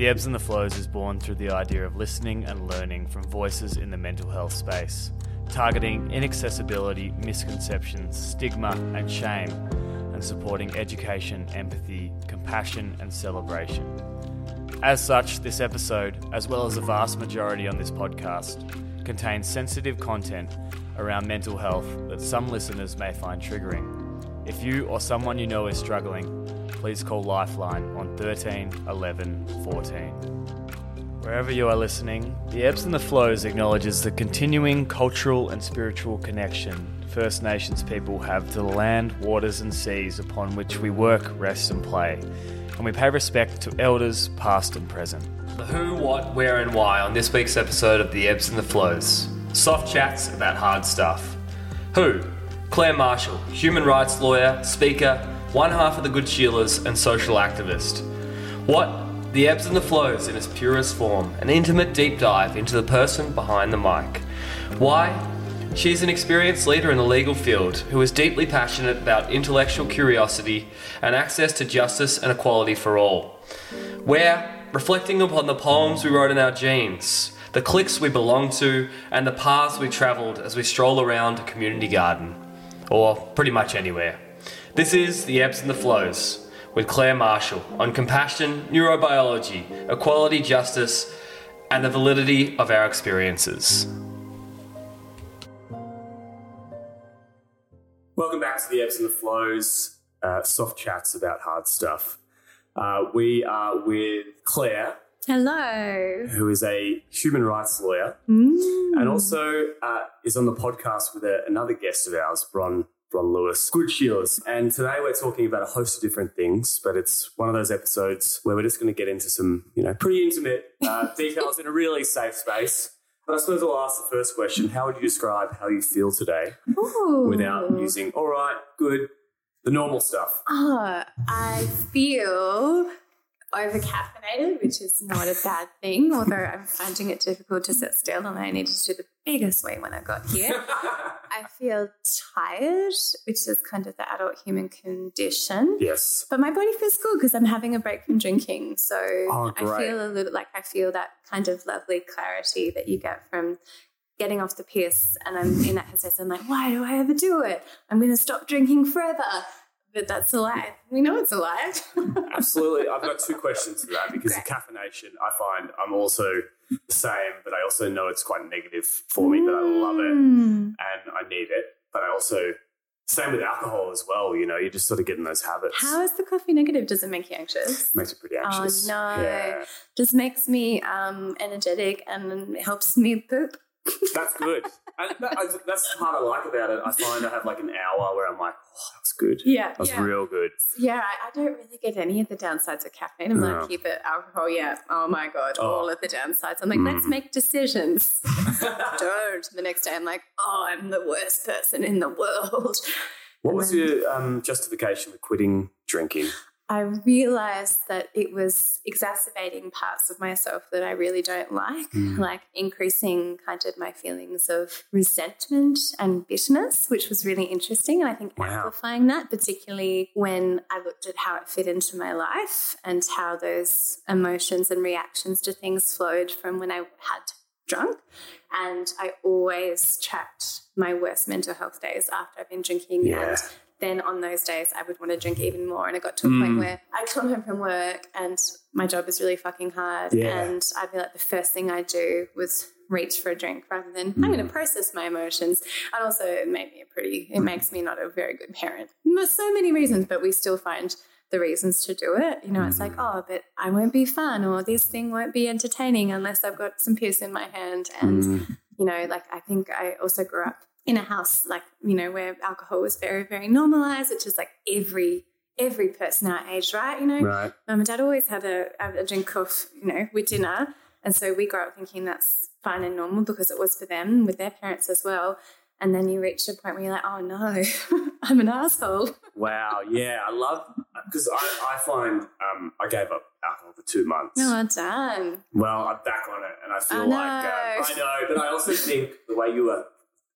The Ebbs and the Flows is born through the idea of listening and learning from voices in the mental health space, targeting inaccessibility, misconceptions, stigma, and shame, and supporting education, empathy, compassion, and celebration. As such, this episode, as well as the vast majority on this podcast, contains sensitive content around mental health that some listeners may find triggering. If you or someone you know is struggling, please call Lifeline on 13 11 14. Wherever you are listening, the Ebbs and the Flows acknowledges the continuing cultural and spiritual connection First Nations people have to the land, waters, and seas upon which we work, rest, and play. And we pay respect to elders, past and present. The who, what, where, and why on this week's episode of The Ebbs and the Flows. Soft chats about hard stuff. Who? Claire Marshall, human rights lawyer, speaker, one half of the Good Sheilas, and social activist. What? The Ebbs and the Flows in its purest form, an intimate deep dive into the person behind the mic. Why? She's an experienced leader in the legal field who is deeply passionate about intellectual curiosity and access to justice and equality for all. Where? Reflecting upon the poems we wrote in our jeans, the cliques we belong to, and the paths we travelled as we stroll around a community garden. Or pretty much anywhere. This is The Ebbs and the Flows with Claire Marshall on compassion, neurobiology, equality, justice, and the validity of our experiences. Welcome back to The Ebbs and the Flows, uh, soft chats about hard stuff. Uh, we are with Claire, Hello. who is a human rights lawyer Mm. and also uh, is on the podcast with a, another guest of ours, Bron Bron Lewis, Good Sheilas. And today we're talking about a host of different things, but it's one of those episodes where we're just going to get into some, you know, pretty intimate uh, details in a really safe space. But I suppose I'll ask the first question: How would you describe how you feel today Ooh. without using "all right, good," the normal stuff? Oh, I feel overcaffeinated, which is not a bad thing, although I'm finding it difficult to sit still and I needed to do the biggest wee when I got here. I feel tired, which is kind of the adult human condition. yes. But my body feels good because I'm having a break from drinking. So Oh, I feel a little like I feel that kind of lovely clarity that you get from getting off the piss. And I'm in that headspace. I'm like, why do I ever do it? I'm going to stop drinking forever. But that's a lie. We know it's a lie. Absolutely. I've got two questions to that because the Great. caffeination, I find I'm also the same, but I also know it's quite negative for me, but I love it Mm. and I need it. But I also, same with alcohol as well, you know, you just sort of get in those habits. How is the coffee negative? Does it make you anxious? Makes you pretty anxious. no. Yeah. Just makes me um, energetic and helps me poop. That's good. And that, I, that's the part I like about it. I find I have like an hour where I'm like, oh, that's good. Yeah. That's yeah. real good. Yeah, I, I don't really get any of the downsides of caffeine. I'm No. like, keep it alcohol. Yeah. Oh my God, Oh. all of the downsides. I'm like, let's Mm. make decisions. don't. The next day, I'm like, oh, I'm the worst person in the world. What was your um, justification for quitting drinking? I realized that it was exacerbating parts of myself that I really don't like, Mm. like increasing kind of my feelings of resentment and bitterness, which was really interesting. And I think Wow. amplifying that, particularly when I looked at how it fit into my life and how those emotions and reactions to things flowed from when I had drunk. And I always tracked my worst mental health days after I've been drinking. Yeah. And then on those days, I would want to drink even more. And it got to a point Mm. where I'd come home from work and my job is really fucking hard. Yeah. And I'd be like, the first thing I do was reach for a drink rather than Mm. I'm going to process my emotions. And also, it made me a pretty, it makes me not a very good parent. There's so many reasons, but we still find the reasons to do it. You know, it's like, Mm. oh, but I won't be fun or this thing won't be entertaining unless I've got some piss in my hand. And Mm. you know, like I think I also grew up in a house like, you know, where alcohol was very, very normalized, which is like every every person our age, right? You know, Right. mum and dad always had a, a drink of, you know, with dinner. And so we grew up thinking that's fine and normal because it was for them with their parents as well. And then you reach a point where you're like, oh no, I'm an asshole. Wow. Yeah. I love, because I, I find um, I gave up alcohol for two months. Oh, damn. Well, I'm back on it, and I feel I like um. I know, but I also think the way you were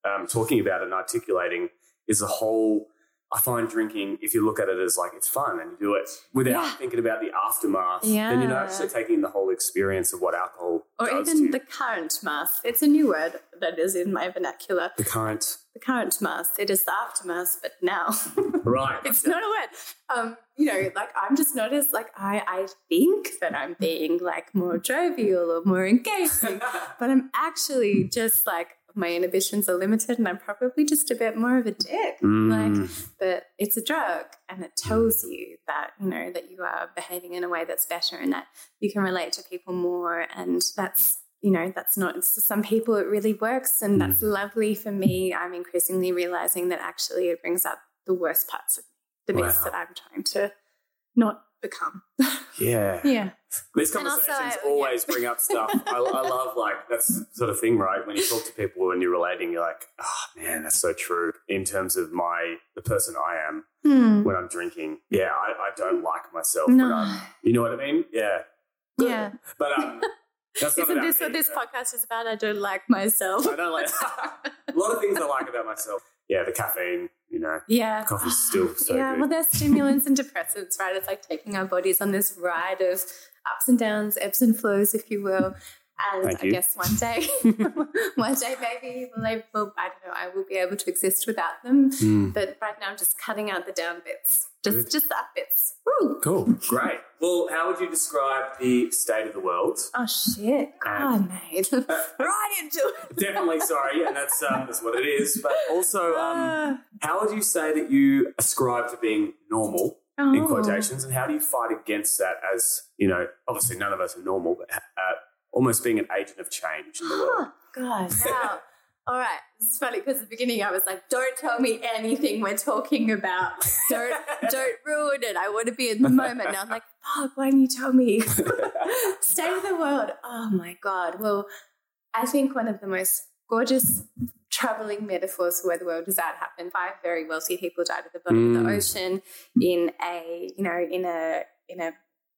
um, talking about it and articulating is a whole I find drinking, if you look at it as like it's fun and you do it without Yeah. thinking about the aftermath, then you're not actually taking the whole experience of what alcohol Or even the current mass. It's a new word that is in my vernacular. the current. The current mass. It is the aftermath, but now. Right. it's not a word. Um, you know, like I'm just not as like I I think that I'm being like more jovial or more engaging, but I'm actually just like my inhibitions are limited and I'm probably just a bit more of a dick. Mm. Like but it's a drug and it tells you that, you know, that you are behaving in a way that's better and that you can relate to people more and that's you know, that's not, for some people it really works and that's lovely for me. I'm increasingly realizing that actually it brings up the worst parts of the bits Wow. that I'm trying to not become. yeah. yeah. These And also, conversations I- always bring up stuff. I, I love like that's sort of thing, right? When you talk to people and you're relating, you're like, oh man, that's so true. In terms of my the person I am Hmm. when I'm drinking, yeah, I, I don't like myself. No. When I'm, you know what I mean? Yeah. Yeah. But um, that's not Isn't about this what this but podcast is about? I don't like myself. I don't like a lot of things I like about myself. Yeah, the caffeine. You know, Yeah. coffee's still so yeah, good. well, there's stimulants and depressants, right? It's like taking our bodies on this ride of ups and downs, ebbs and flows, if you will. And Thank I you. guess one day, one day maybe will I, will, I don't know, I will be able to exist without them. Mm. But right now, I'm just cutting out the down bits, just Good. just the up bits. Woo! Cool. Great. Well, how would you describe the state of the world? Oh shit! God, mate, right into it. Definitely sorry, and that's um, that's what it is. But also, um, Ah. how would you say that you ascribe to being normal in Oh. quotations, and how do you fight against that? As you know, obviously none of us are normal, but uh, almost being an agent of change in the world. Oh, God, wow. All right. It's funny because at the beginning I was like, don't tell me anything we're talking about. Don't don't ruin it. I want to be in the moment. Now I'm like, fuck, why didn't you tell me? State of the world. Oh my God. Well, I think one of the most gorgeous traveling metaphors for where the world is at happened. Five very wealthy people died at the bottom of the Mm. ocean in a, you know, in a in a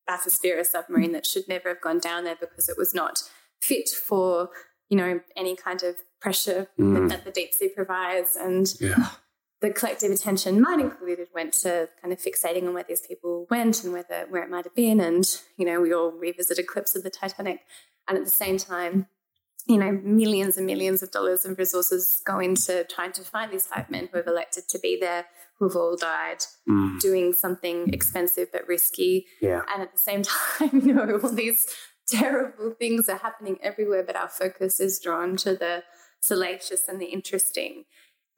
bathysphere submarine that should never have gone down there because it was not fit for you know any kind of pressure Mm. that, that the deep sea provides and Yeah. the collective attention mine included went to kind of fixating on where these people went and whether where it might have been and you know we all revisited clips of the titanic and at the same time you know millions and millions of dollars of resources go into trying to find these five men who have elected to be there who've all died Mm. doing something expensive but risky Yeah. and at the same time, you know, all these terrible things are happening everywhere, but our focus is drawn to the salacious and the interesting.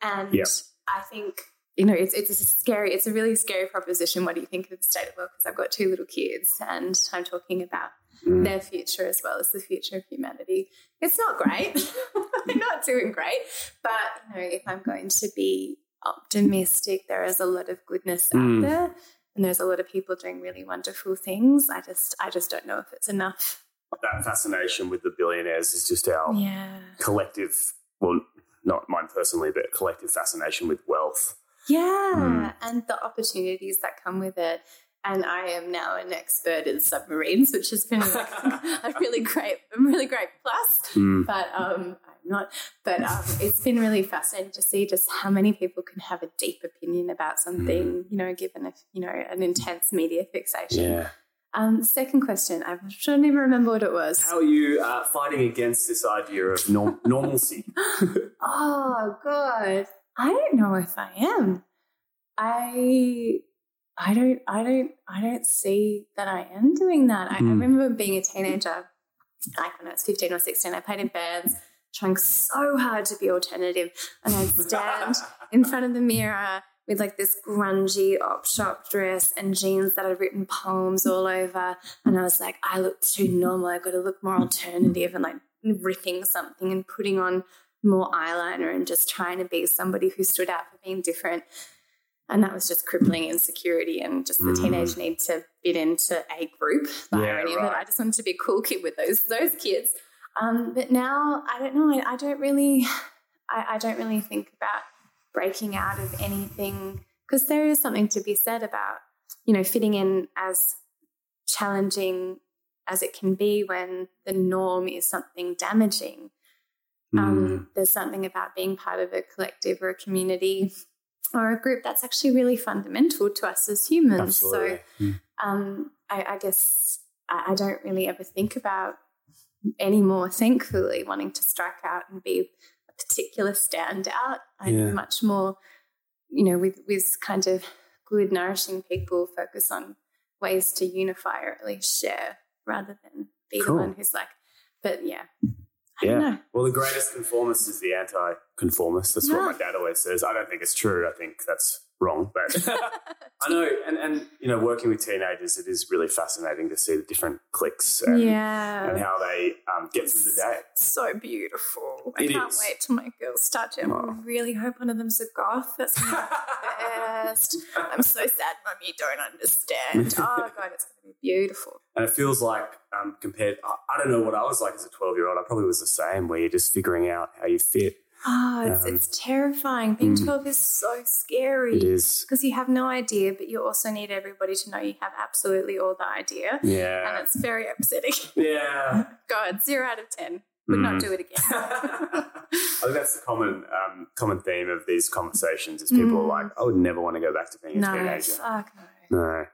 And Yep. I think, you know, it's, it's a scary, it's a really scary proposition. What do you think of the state of the world? Because I've got two little kids and I'm talking about Mm. their future as well as the future of humanity. It's not great. They're not doing great. But, you know, if I'm going to be optimistic, there is a lot of goodness Mm. out there and there's a lot of people doing really wonderful things. I just I just don't know if it's enough. That fascination with the billionaires is just our Yeah. collective, well, not mine personally, but collective fascination with wealth. Yeah. Mm. And the opportunities that come with it. And I am now an expert in submarines, which has been a really great, a really great plus. Mm. But um, not. But um, it's been really fascinating to see just how many people can have a deep opinion about something, you know, given a, you know an intense media fixation. Yeah. Um, second question, I don't even remember what it was. How are you uh, fighting against this idea of norm- normalcy? Oh God, I don't know if I am. I I don't I don't I don't see that I am doing that. I, I Hmm. remember being a teenager, like when I was fifteen or sixteen. I played in bands, trying so hard to be alternative, and I'd stand in front of the mirror with like this grungy op shop dress and jeans that I'd written poems all over. And I was like, I look too normal. I've got to look more alternative and like ripping something and putting on more eyeliner and just trying to be somebody who stood out for being different. And that was just crippling insecurity and just the Mm. teenage need to fit into a group. The Yeah, irony of it. I just wanted to be a cool kid with those those kids. Um, but now I don't know. I, I don't really, I, I don't really think about breaking out of anything because there is something to be said about you know fitting in as challenging as it can be when the norm is something damaging. Mm. Um, there's something about being part of a collective or a community or a group that's actually really fundamental to us as humans. Absolutely. So um, I, I guess I, I don't really ever think about anymore, thankfully, wanting to strike out and be a particular standout. I Yeah. much more, you know, with, with kind of good, nourishing people, focus on ways to unify or at least share rather than be Cool. the one who's like, but yeah. I Yeah. don't know. Well, the greatest conformist is the anti-conformist. That's what my ah. dad always says. I don't think it's true. I think that's wrong, but I know. And and you know, working with teenagers, it is really fascinating to see the different cliques and, yeah. and how they um, get through the day. so beautiful. I can't is. wait till my girls start to. Oh. I really hope one of them's a goth. That's gonna the best. I'm so sad, mum, you don't understand. Oh god, it's gonna be beautiful. And it feels like um, compared. I, I don't know what I was like as a twelve-year-old. I probably was the same, where you're just figuring out how you fit. Oh, it's, Um, it's terrifying. Being mm. 12 is so scary. It is. Because you have no idea, but you also need everybody to know you have absolutely all the idea. Yeah. And it's very upsetting. Yeah. God, zero out of 10. Would Mm. not do it again. I think that's the common um, common theme of these conversations is people Mm. are like, I would never want to go back to being a no, teenager. fuck no. No.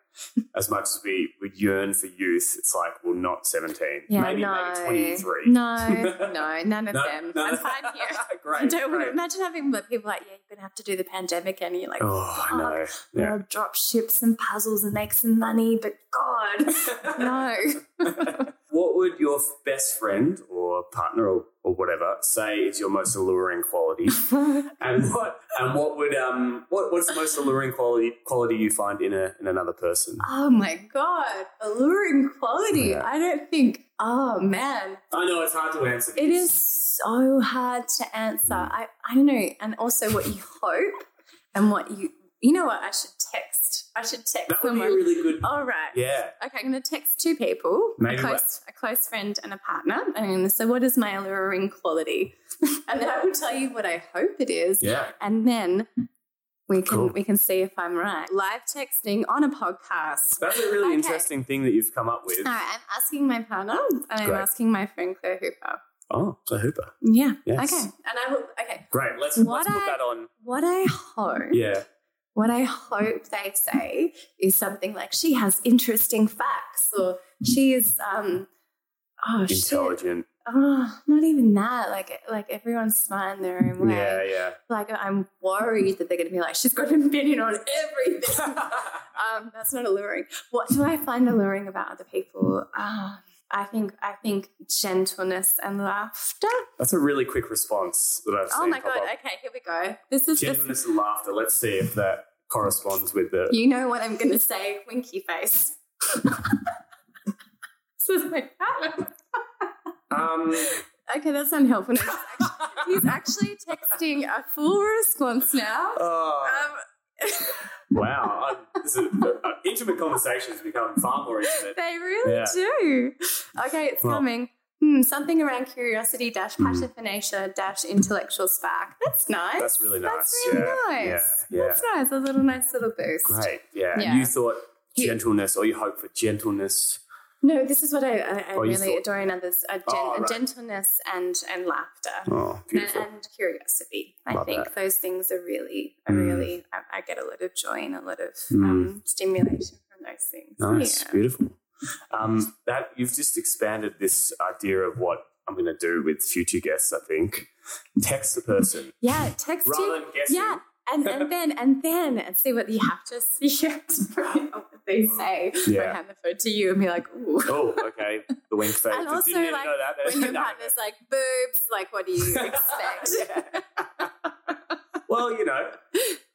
As much as we, we yearn for youth, it's like, well, not 17. Yeah, maybe, no. maybe 23. No, no, none of No, them. no. I'm fine here. I great. don't want to imagine having like, people like, yeah, you're gonna have to do the pandemic, and you're like, Oh, I know. Yeah. I'll drop ships and puzzles and make some money, but God, no. What would your best friend or partner or, or whatever say is your most alluring quality? and what and what would um what what's the most alluring quality quality you find in a in another person? oh my God, alluring quality. Yeah. I don't think. Oh man, I know it's hard to answer. it is so hard to answer. I I don't know, and also what you hope and what you you know what I should text. I should text That would be a really good. All right. Yeah. Okay, I'm going to text two people, Maybe a close, a close friend and a partner. And I'm going to say, what is my alluring quality? and then I will tell you what I hope it is. Yeah. And then we can Cool. we can see if I'm right. Live texting on a podcast. That's a really Okay. interesting thing that you've come up with. All right, I'm asking my partner and I'm asking my friend Claire Hooper. Oh, Claire Hooper. Yeah. Yes. Okay. And I will. Okay. Great. Let's What let's put I- that on. What I hope. Yeah. What I hope they say is something like she has interesting facts or she is um oh shit. Intelligent. Oh, not even that. Like like everyone's smart in their own way. Yeah, yeah. Like I'm worried that they're gonna be like, she's got an opinion on everything. um, that's not alluring. What do I find alluring about other people? Um, I think I think gentleness and laughter. That's a really quick response that I've seen. Oh my god, up. okay, here we go. This is the Gentleness and laughter. Let's see if that corresponds with the. You know what I'm going to say, winky face. this is my partner. Um, Okay, that's unhelpful. He's actually, he's actually texting a full response now. oh, Um, wow. I, is, uh, intimate conversations become far more intimate. they really Yeah. do. Okay, it's Well- coming. Hmm, something around curiosity dash Hmm. passionation dash intellectual spark. That's nice. That's really nice. That's really yeah, nice. Yeah, yeah. That's nice. A little nice little boost. Great. Yeah. Yeah. You thought gentleness, or you hope for gentleness. No, this is what I, I, I Oh, really thought- adore in others: a, gen- Oh, right. gentleness and and laughter. Oh, and, and curiosity. I Love think that. those things are really, are Mm. really. I, I get a lot of joy and a lot of Mm. um, stimulation from those things. Nice, Yeah. beautiful. Um, that you've just expanded this idea of what I'm going to do with future guests. I think text the person Yeah, text rather you. than guessing. Yeah, and and then and then and see what you have to see have to bring up what they say. Yeah. I hand the phone to you and be like, ooh. Oh, okay. The wink face. And also, Didn't need to like, that. When your No, no. partner's like boobs, like what do you expect? well, you know,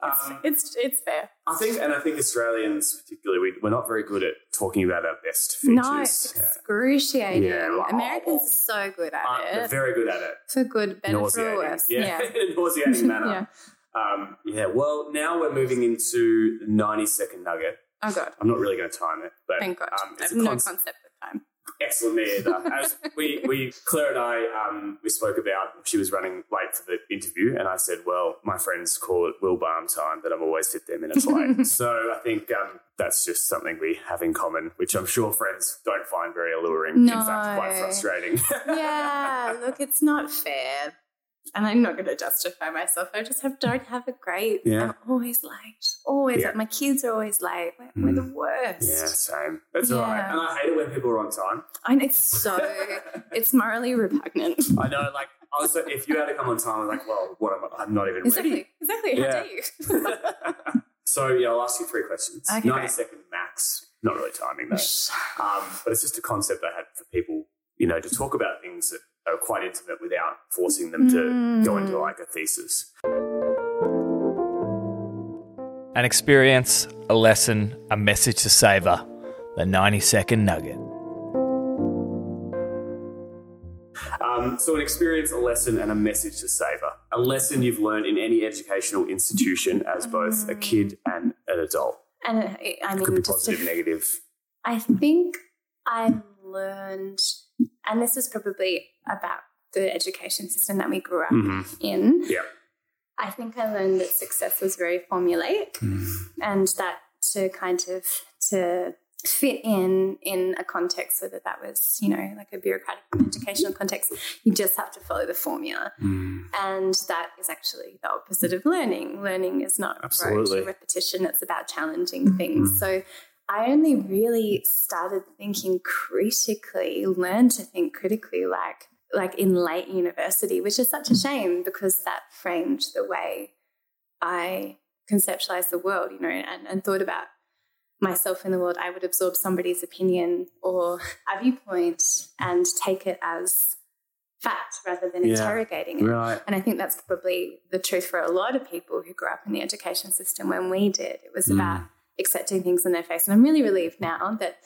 um, it's it's fair. I think, and I think Australians particularly, we, we're not very good at talking about our best features. No, it's Yeah. excruciating. Yeah, Americans are so good at they're it very good at it. for good, better for worse. Yeah, Yeah. in a nauseating manner. yeah. Um, yeah, well, now we're moving into 90 second nugget. Oh god. I'm not really going to time it, but Thank God. um, I it's have a no concept. concept of time. Excellent, me either. As we, we, Claire and I, um, we spoke about she was running late for the interview, and I said, "Well, my friends call it Will Barn time, but I'm always 15 minutes late." so I think um, that's just something we have in common, which I'm sure friends don't find very alluring. In fact, quite frustrating. Yeah, look, it's not fair. And I'm not going to justify myself. I just have don't have a great. Yeah. I'm always late. Always. Yeah. My kids are always late. We're, we're the worst. Yeah, same. That's all right. And I hate it when people are on time. And it's so, it's morally repugnant. I know, like, also, if you had to come on time, I'm like, well, what am I? I'm not even Exactly. ready. Exactly. How Yeah. dare you? so, yeah, I'll ask you three questions. Okay, 90 great. second max. Not really timing, though. Um, but it's just a concept I had for people, you know, to talk about things that are quite intimate without forcing them to go into Mm. like a thesis. An experience, a lesson, a message to savour. The 90 second nugget. Um, so, an experience, a lesson, and a message to savor. A lesson you've learned in any educational institution as both a kid and an adult. And it, I mean, Could be positive, negative. I think I've learned, and this is probably about the education system that we grew up Mhm. in. Yeah. I think I learned that success was very formulaic, mm. and that to kind of to fit in in a context, whether that was you know like a bureaucratic educational context, you just have to follow the formula, mm. and that is actually the opposite of learning. Learning is not Absolutely. repetition; it's about challenging mm-hmm. things. So. I only really started thinking critically, learned to think critically, like like in late university, which is such a shame because that framed the way I conceptualized the world, you know, and, and thought about myself in the world. I would absorb somebody's opinion or a viewpoint and take it as fact rather than Yeah. interrogating it. Right. And I think that's probably the truth for a lot of people who grew up in the education system when we did. It was mm. about accepting things in their face. And I'm really relieved now that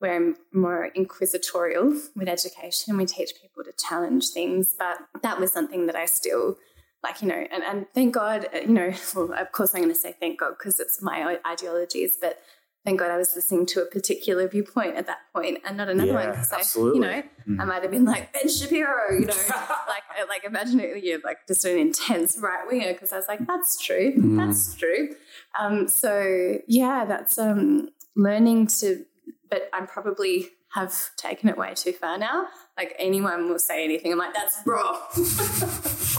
we're more inquisitorial with education. We teach people to challenge things. But that was something that I still like, you know, and, and thank God, uh, you know, well, of course I'm going to say thank God because it's my ideologies, but thank God I was listening to a particular viewpoint at that point and not another Yeah, one. Because I, absolutely. you know, I might have been like Ben Shapiro, you know, like like imagine it, you're like just an intense right winger because I was like, that's true, that's true. Um, so yeah, that's um, learning to, but I'm probably have taken it way too far now. Like anyone will say anything, I'm like, that's wrong.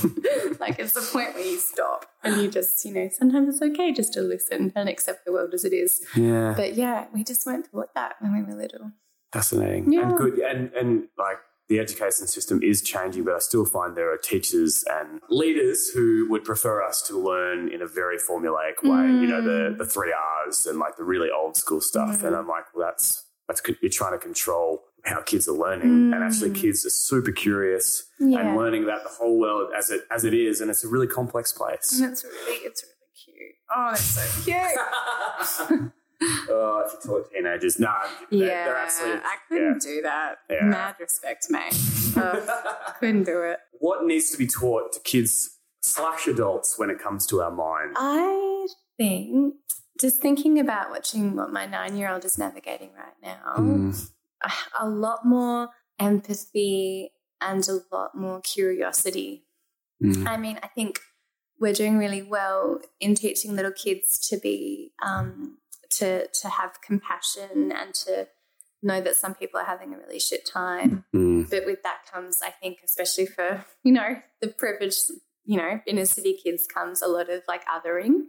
like it's the point where you stop and you just, you know, sometimes it's okay just to listen and accept the world as it is. Yeah. But yeah, we just weren't taught that when we were little. Fascinating Yeah. and good. And and like the education system is changing, but I still find there are teachers and leaders who would prefer us to learn in a very formulaic way. You know, the mm. the three R's and like the really old school stuff. And I'm like, well, that's that's you're trying to control how kids are learning, and actually, mm. kids are super curious Yeah. and learning about the whole world as it as it is, and it's a really complex place. And it's really, it's really cute. Oh, it's so cute. oh, if you taught teenagers, no, they're, yeah, they're absolutely. I couldn't do that. Yeah. Mad respect, mate. Ugh, couldn't do it. what needs to be taught to kids slash adults when it comes to our mind? I think just thinking about watching what my nine year old is navigating right now, Mm. a, a lot more empathy and a lot more curiosity. Mm. I mean, I think we're doing really well in teaching little kids to be um, to to have compassion and to know that some people are having a really shit time. Mm. But with that comes, I think, especially for you know the privileged, you know, inner city kids, comes a lot of like othering,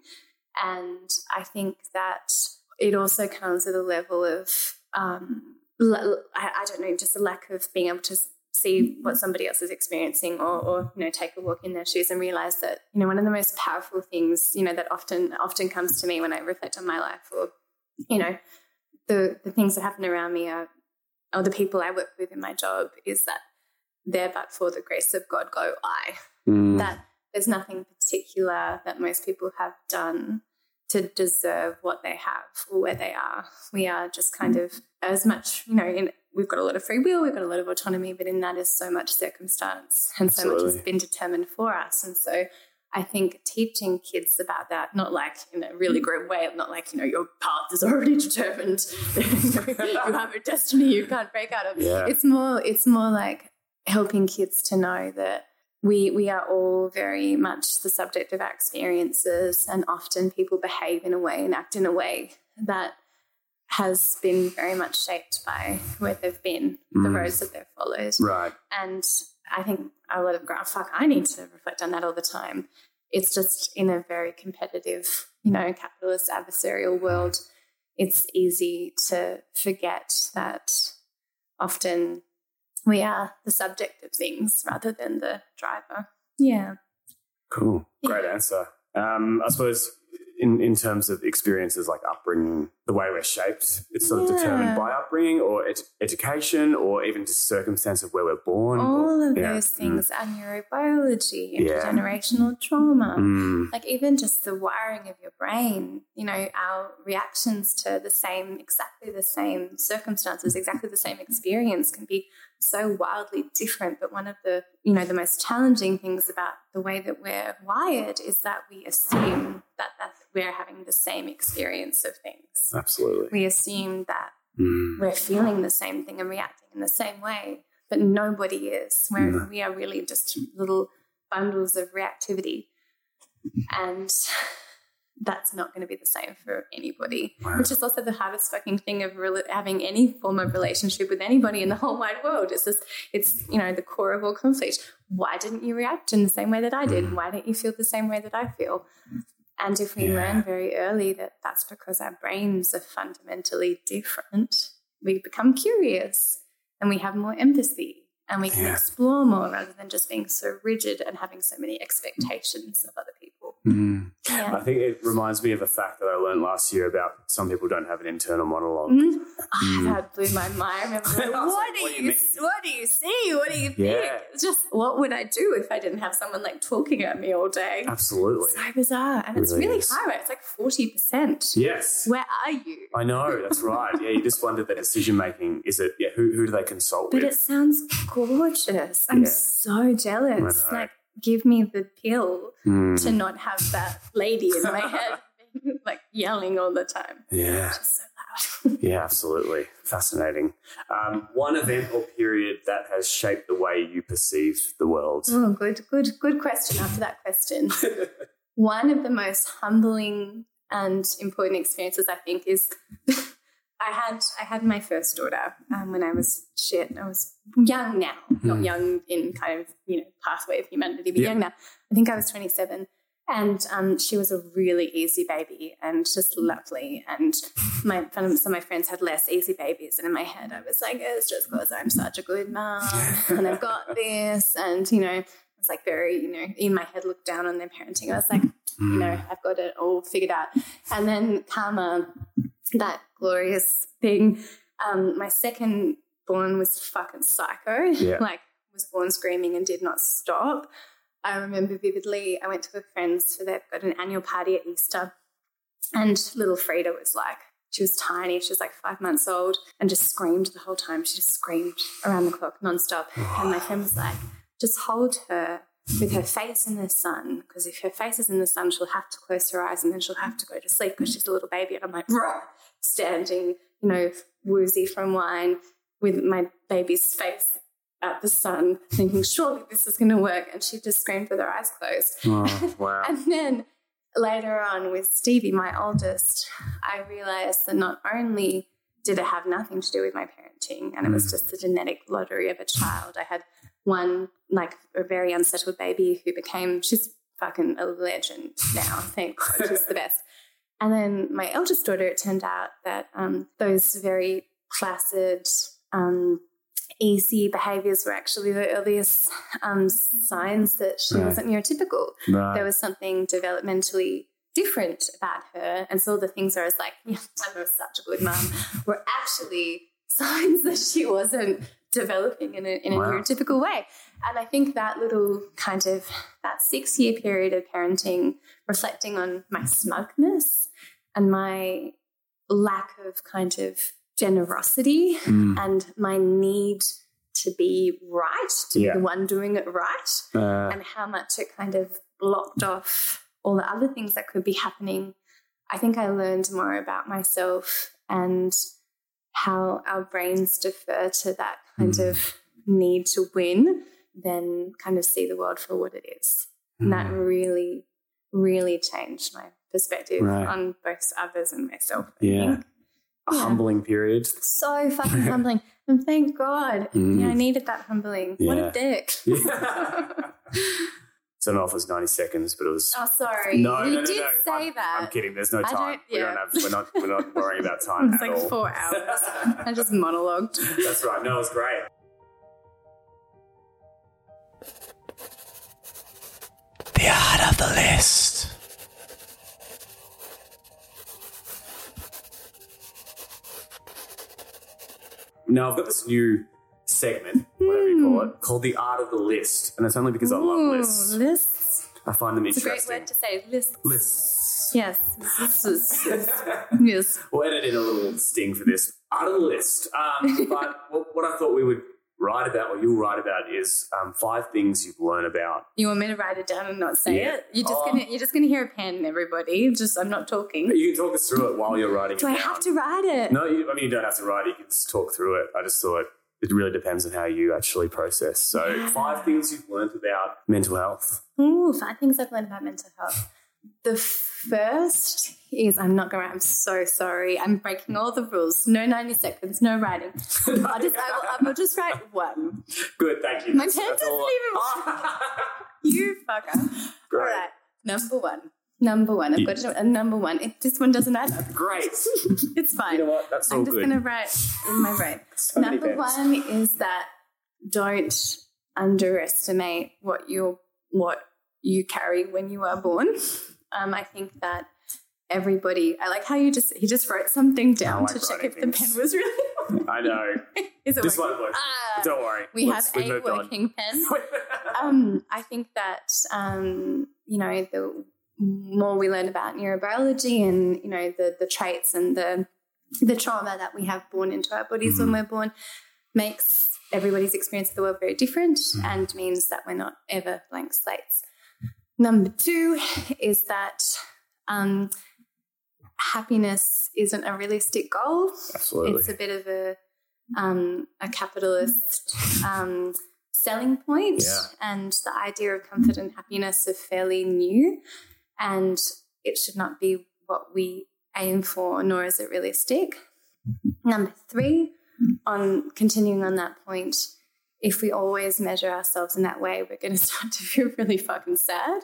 and I think that it also comes with a level of um, I don't know, just a lack of being able to see what somebody else is experiencing, or, or you know, take a walk in their shoes and realize that you know one of the most powerful things you know that often often comes to me when I reflect on my life, or you know, the the things that happen around me are or the people I work with in my job is that there but for the grace of God go I. Mm. That there's nothing particular that most people have done to deserve what they have or where they are. We are just kind mm. of as much, you know, in, we've got a lot of free will, we've got a lot of autonomy, but in that is so much circumstance and so much has been determined for us. And so I think teaching kids about that, not like in a really mm. great way, not like, you know, your path is already determined. you have a destiny you can't break out of. Yeah. It's more it's more like helping kids to know that we we are all very much the subject of our experiences and often people behave in a way and act in a way that has been very much shaped by where they've been, the Mm. roads that they've followed Right. and I think a lot of ground, fuck, I need to reflect on that all the time. It's just in a very competitive, you know, capitalist adversarial world, it's easy to forget that often we are the subject of things rather than the driver. Yeah. Cool. Great answer. Um, I suppose in, in terms of experiences like upbringing, the way we're shaped, it's sort of determined by upbringing or ed- education or even just circumstance of where we're born. All or- of yeah. those things, our neurobiology, Yeah. intergenerational trauma, Mm. like even just the wiring of your brain, you know, our reactions to the same, exactly the same circumstances, exactly the same experience can be so wildly different. But one of the, you know, the most challenging things about the way that we're wired is that we assume that, that we're having the same experience of things. Absolutely. We assume that Mm. we're feeling the same thing and reacting in the same way, but nobody is. We're, No. We are really just little bundles of reactivity. And that's not going to be the same for anybody, Wow. which is also the hardest fucking thing of really having any form of relationship with anybody in the whole wide world. It's just, it's, you know, the core of all conflict. Why didn't you react in the same way that I did? Hmm. Why don't you feel the same way that I feel? And if we. Yeah. learn very early that that's because our brains are fundamentally different, we become curious and we have more empathy and we can Yeah. explore more rather than just being so rigid and having so many expectations of other people. Mm. Yeah. I think it reminds me of a fact that I learned last year about some people don't have an internal monologue. Mm. Ah, That blew my mind. I remember going, I what, like, do what you, you mean? what do you see? What do you think? Yeah. It's just what would I do if I didn't have someone like talking at me all day? Absolutely. So bizarre. And it's Really really high, right? It's like 40%. Yes. Where are you? I know, that's right. Yeah, you just wonder the decision making. Is it, yeah, who, who do they consult But with? it sounds gorgeous. I'm Yeah. so jealous. Like, give me the pill Mm. to not have that lady in my head, like yelling all the time. Yeah, so yeah, absolutely. Fascinating. Um, one event or period that has shaped the way you perceive the world. Oh, good, good, good question after that question. One of the most humbling and important experiences, I think, is I had I had my first daughter um, when I was shit. I was young now, not Mm. young in kind of you know pathway of humanity, but Yeah. young now. I think I was twenty seven, and um, she was a really easy baby and just lovely. And my some of my friends had less easy babies, and in my head I was like, it's just because I'm such a good mom and I've got this, and you know. I was like very, you know, in my head, looked down on their parenting. I was like, you know, I've got it all figured out. And then karma, that glorious thing. Um, my second born was fucking psycho. Yeah. like was born screaming and did not stop. I remember vividly. I went to a friend's for they've got an annual party at Easter, and little Frida was like. She was tiny. She was like five months old and just screamed the whole time. She just screamed around the clock nonstop. And my friend was like, just hold her with her face in the sun because if her face is in the sun, she'll have to close her eyes and then she'll have to go to sleep because she's a little baby. And I'm like, "Rah," standing, you know, woozy from wine with my baby's face at the sun, thinking, surely this is going to work. And she just screamed with her eyes closed. Oh, wow. And then later on with Stevie, my oldest, I realized that not only did it have nothing to do with my parenting, and it was Mm. just the genetic lottery of a child. I had one, like a very unsettled baby who became, she's fucking a legend now. Thank God, she's the best. And then my eldest daughter, it turned out that um, those very placid, um, easy behaviors were actually the earliest um, signs that she Right. wasn't neurotypical Right. there was something developmentally different about her. And so all the things I was like, yeah, I'm such a good mum, were actually signs that she wasn't developing in a, in a Wow. neurotypical way. And I think that little kind of, that six year period of parenting, reflecting on my smugness and my lack of kind of generosity Mm. and my need to be right, to Yeah. be the one doing it right Uh, and how much it kind of blocked off all the other things that could be happening. I think I learned more about myself and how our brains defer to that kind Mm. of need to win than kind of see the world for what it is. And that mm. really, really changed my perspective Right. on both others and myself. I Yeah. think. a Yeah. humbling period. So fucking humbling. And thank God. Mm. Yeah, I needed that humbling. What a dick. Yeah. so I don't know if it was 90 seconds, but it was. Oh, sorry. no, you no, no, did no. say I'm, that. I'm kidding. There's no time. don't- We don't have, we're, not. We're not worrying about time It's at like all. four hours. I just monologued. That's right. No, it was great. The art of the list. Now I've got this new segment, whatever you call it, called the art of the list, and it's only because I love Hmm. Lists. lists. I find them interesting. It's a great interesting. word to say. Lists. Lists. Yes. Lists. yes. We'll edit in a little sting for this art of the list. Um, but what, what I thought we would write about, or you'll write about, is um, five things you've learned about. You want me to write it down and not say Yeah. it? You're just Oh. gonna you're just gonna hear a pen, everybody. Just I'm not talking. You can talk us through it while you're writing Do it I down. have to write it? No, you, I mean you don't have to write. it. You can just talk through it. I just thought it really depends on how you actually process. So, Yeah. five things you've learned about mental health. Ooh, five things I've learned about mental health. The first is I'm not gonna. I'm so sorry. I'm breaking all the rules. No 90 seconds. No writing. I'll just. I will, I will just write one. Good, thank you. My pen doesn't all- You fucker. Great. All right. Number one. Number one. I've got to, a number one. It, this one doesn't add up. Great. It's fine. You know what? That's all I'm just gonna write in my brain. So Number one is that don't underestimate what you what you carry when you are born. Um, I think that everybody. I like how you just he just wrote something down like to check if the pen was really. I know. is it This working? one works. Ah, Don't worry. we Let's- have a moved on. working pen. um, I think that um, you know the more we learn about neurobiology and you know the the traits and the the trauma that we have born into our bodies when Mhm. we're born makes everybody's experience of the world very different and means that we're not ever blank slates. Number two is that um, happiness isn't a realistic goal Absolutely. it's a bit of a um, a capitalist um, selling point, Yeah. and the idea of comfort and happiness are fairly new, and it should not be what we aim for, nor is it realistic. Mm-hmm. Number three, on continuing on that point, if we always measure ourselves in that way, we're going to start to feel really fucking sad.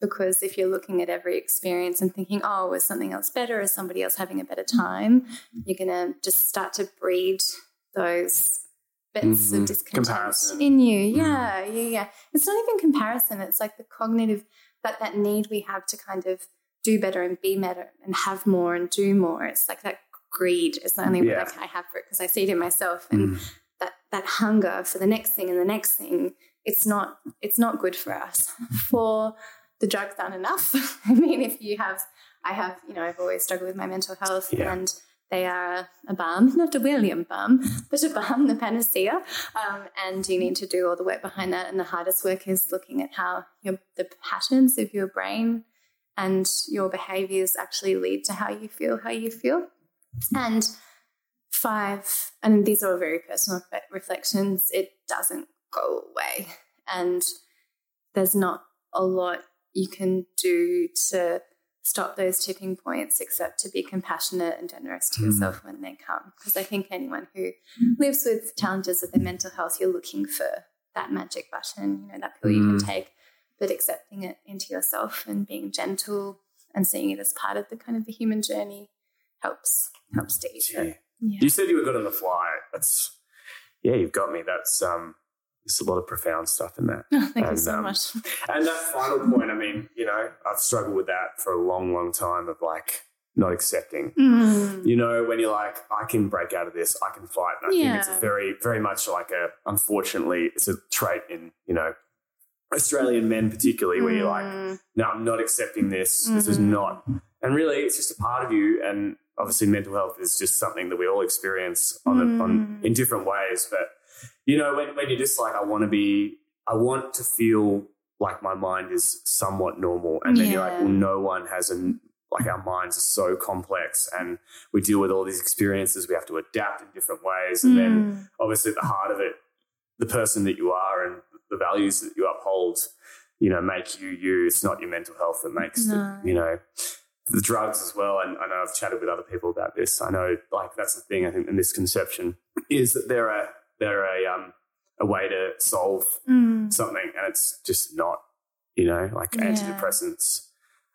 Because if you're looking at every experience and thinking, oh, was something else better? Is somebody else having a better time? Mm-hmm. You're going to just start to breed those bits Mhm. of mm-hmm. discontent Comparison. in you. Yeah, yeah, yeah. It's not even comparison. It's like the cognitive, that, that need we have to kind of do better and be better and have more and do more. It's like that greed is the only word Yeah. I have for it because I see it in myself. And Mm. that that hunger for the next thing and the next thing it's not it's not good for us for the drugs aren't enough i mean if you have i have you know i've always struggled with my mental health Yeah. and they are a balm not a william balm but a balm the panacea. Um, and you need to do all the work behind that. And the hardest work is looking at how your the patterns of your brain and your behaviors actually lead to how you feel how you feel. And five, and these are all very personal reflections, it doesn't go away. And there's not a lot you can do to stop those tipping points except to be compassionate and generous to Mm. yourself when they come. Because I think anyone who lives with challenges with their mental health, you're looking for that magic button, you know, that pill you Mm. can take, but accepting it into yourself and being gentle and seeing it as part of the kind of the human journey helps helps to ease Gee. it. Yeah. You said you were good on the fly. That's yeah, you've got me. That's um, there's a lot of profound stuff in that. Thank you so um, much. And that final point, I mean, you know, I've struggled with that for a long, long time of like not accepting. Mm. You know, when you're like, I can break out of this, I can fight. And I think it's a very, very much like a, unfortunately, it's a trait in, you know, Australian men particularly, where you're like, Mm. no, I'm not accepting this. This is Mhm. not. And really, it's just a part of you. And obviously, mental health is just something that we all experience on, a, on Mm. in different ways. But you know, when when you're just like, I want to be, I want to feel like my mind is somewhat normal, and then you're like, well, no one has a like our minds are so complex, and we deal with all these experiences. We have to adapt in different ways, and then Mm. obviously at the heart of it, the person that you are and the values that you uphold, you know, make you you. It's not your mental health that makes No. the, you know. the drugs as well. And I know I've chatted with other people about this. I know, like, that's the thing. I think the misconception is that they're a they're a um a way to solve Mm. something, and it's just not. You know, like Yeah. antidepressants.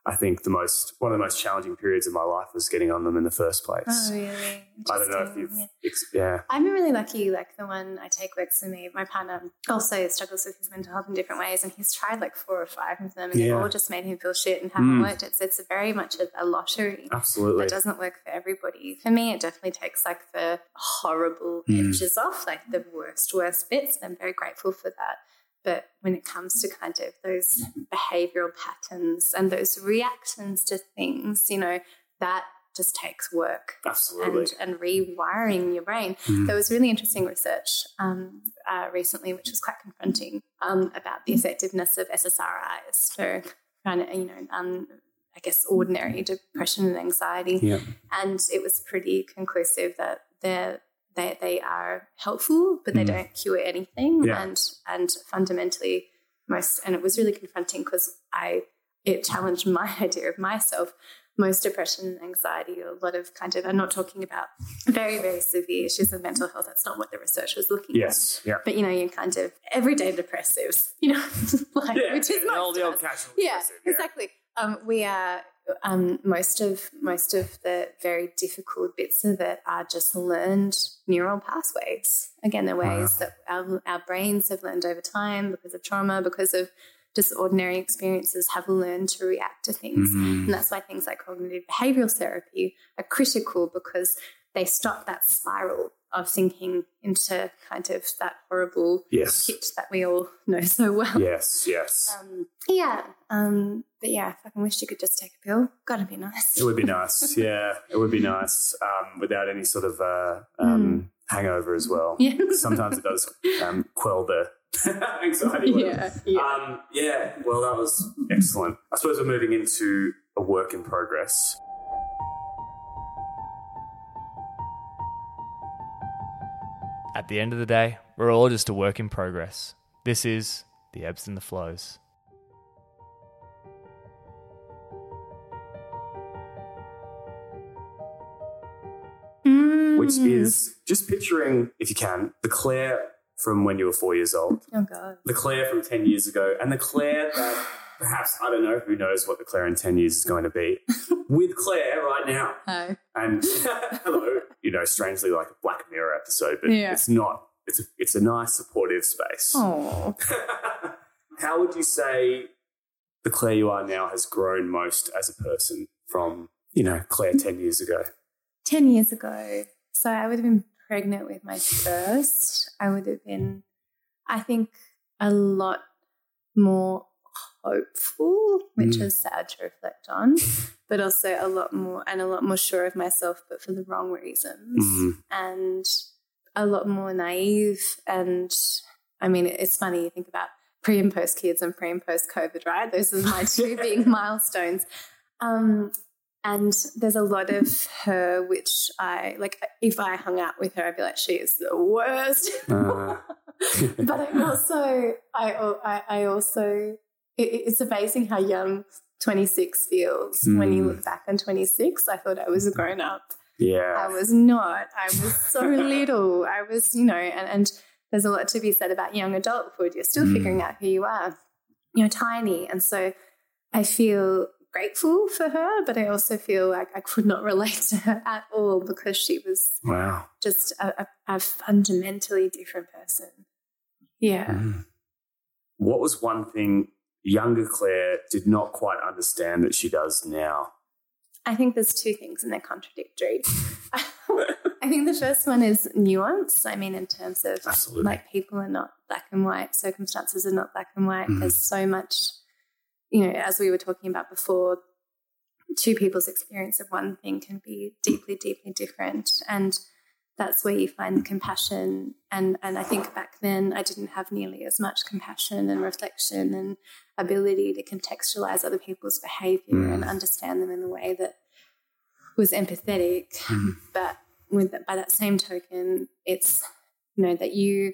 I think the most one of the most challenging periods of my life was getting on them in the first place. Oh, really? I don't know if you've, Yeah. ex- yeah, I'm really lucky, like the one I take works for me. My partner also struggles with his mental health in different ways, and he's tried like four or five of them, and they've all just made him feel shit and haven't Mm. worked. It's it's very much a, a lottery. absolutely. That doesn't work for everybody. For me, it definitely takes like the horrible Mm. edges off, like the worst, worst bits. And I'm very grateful for that. But when it comes to kind of those behavioral patterns and those reactions to things, you know, that just takes work Absolutely. and, and rewiring your brain. Mm. There was really interesting research um, uh, recently, which was quite confronting, um, about the effectiveness of SSRIs for kind of, you know, um, I guess ordinary depression and anxiety, Yeah. and it was pretty conclusive that they're they, they are helpful, but they Mm. don't cure anything, Yeah. and and fundamentally most and it was really confronting because I it challenged my idea of myself most depression and anxiety, a lot of kind of, I'm not talking about very, very severe issues of mental health. That's not what the research was looking at. Yes. Yeah. But, you know, you're kind of everyday depressives, you know, like, which is yeah, most all the old casual Yeah, yeah. exactly. Um, we are, um, most of, most of the very difficult bits of it are just learned neural pathways. Again, the ways that our, our brains have learned over time because of trauma, because of just ordinary experiences have learned to react to things. Mhm. And that's why things like cognitive behavioral therapy are critical because they stop that spiral of thinking into kind of that horrible Yes. pit that we all know so well. Yes. Yes. Um, yeah. Um, but yeah, I fucking wish you could just take a pill. Gotta be nice. It would be nice. Yeah, it would be nice um, without any sort of uh, um, hangover as well. Yeah. Sometimes it does um, quell the anxiety. yeah. Yeah. Um, yeah, well, that was excellent. I suppose we're moving into a work in progress. At the end of the day, we're all just a work in progress. This is the ebbs and the flows. Which Mm. is just picturing, if you can, the Claire from when you were four years old, Oh god. the Claire from 10 years ago, and the Claire that perhaps, I don't know, who knows what the Claire in 10 years is going to be, with Claire right now. Oh. And hello, you know, strangely like a Black Mirror episode, but Yeah. it's not. It's a, it's a nice supportive space. Oh. How would you say the Claire you are now has grown most as a person from, you know, Claire 10 years ago? 10 years ago. So I would have been pregnant with my first. I would have been, I think, a lot more hopeful, which Mm. is sad to reflect on, but also a lot more and a lot more sure of myself, but for the wrong reasons. Mhm. And a lot more naive. And I mean, it's funny, you think about pre and post kids and pre and post COVID, right? Those are my two big milestones. Um, and there's a lot of her which I like. If I hung out with her, I'd be like, she is the worst. Uh. but I also, I, I, I also, it, it's amazing how young 26 feels when you Mm. look back on 26. I thought I was a grown up. Yeah. I was not. I was so little. I was, you know, and, and there's a lot to be said about young adulthood. You're still Mm. figuring out who you are. You're tiny. And so I feel grateful for her, but I also feel like I could not relate to her at all because she was Wow. just a, a, a fundamentally different person. Yeah. Mm. What was one thing younger Claire did not quite understand that she does now? I think there's two things and they're contradictory. I think the first one is nuance. I mean, in terms of Absolutely. like people are not black and white, circumstances are not black and white. Mhm. There's so much, you know, as we were talking about before, two people's experience of one thing can be deeply, deeply different. And that's where you find the compassion. And, and I think back then I didn't have nearly as much compassion and reflection and ability to contextualize other people's behavior Mm. and understand them in a way that was empathetic. Mhm. But with by that same token, it's you know that you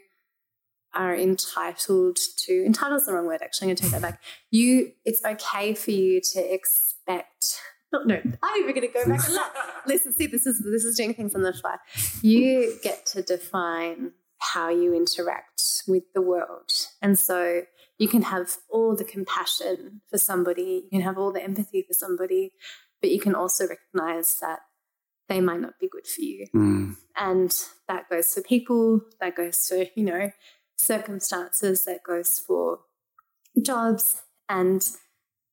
are entitled to entitled is the wrong word actually i'm going to take that back you it's okay for you to expect no, I'm even going to go back and look. Listen, see, this is this is doing things on the fly. You get to define how you interact with the world, and so you can have all the compassion for somebody, you can have all the empathy for somebody, but you can also recognize that they might not be good for you. Mm. And that goes for people, that goes for, you know, circumstances, that goes for jobs. And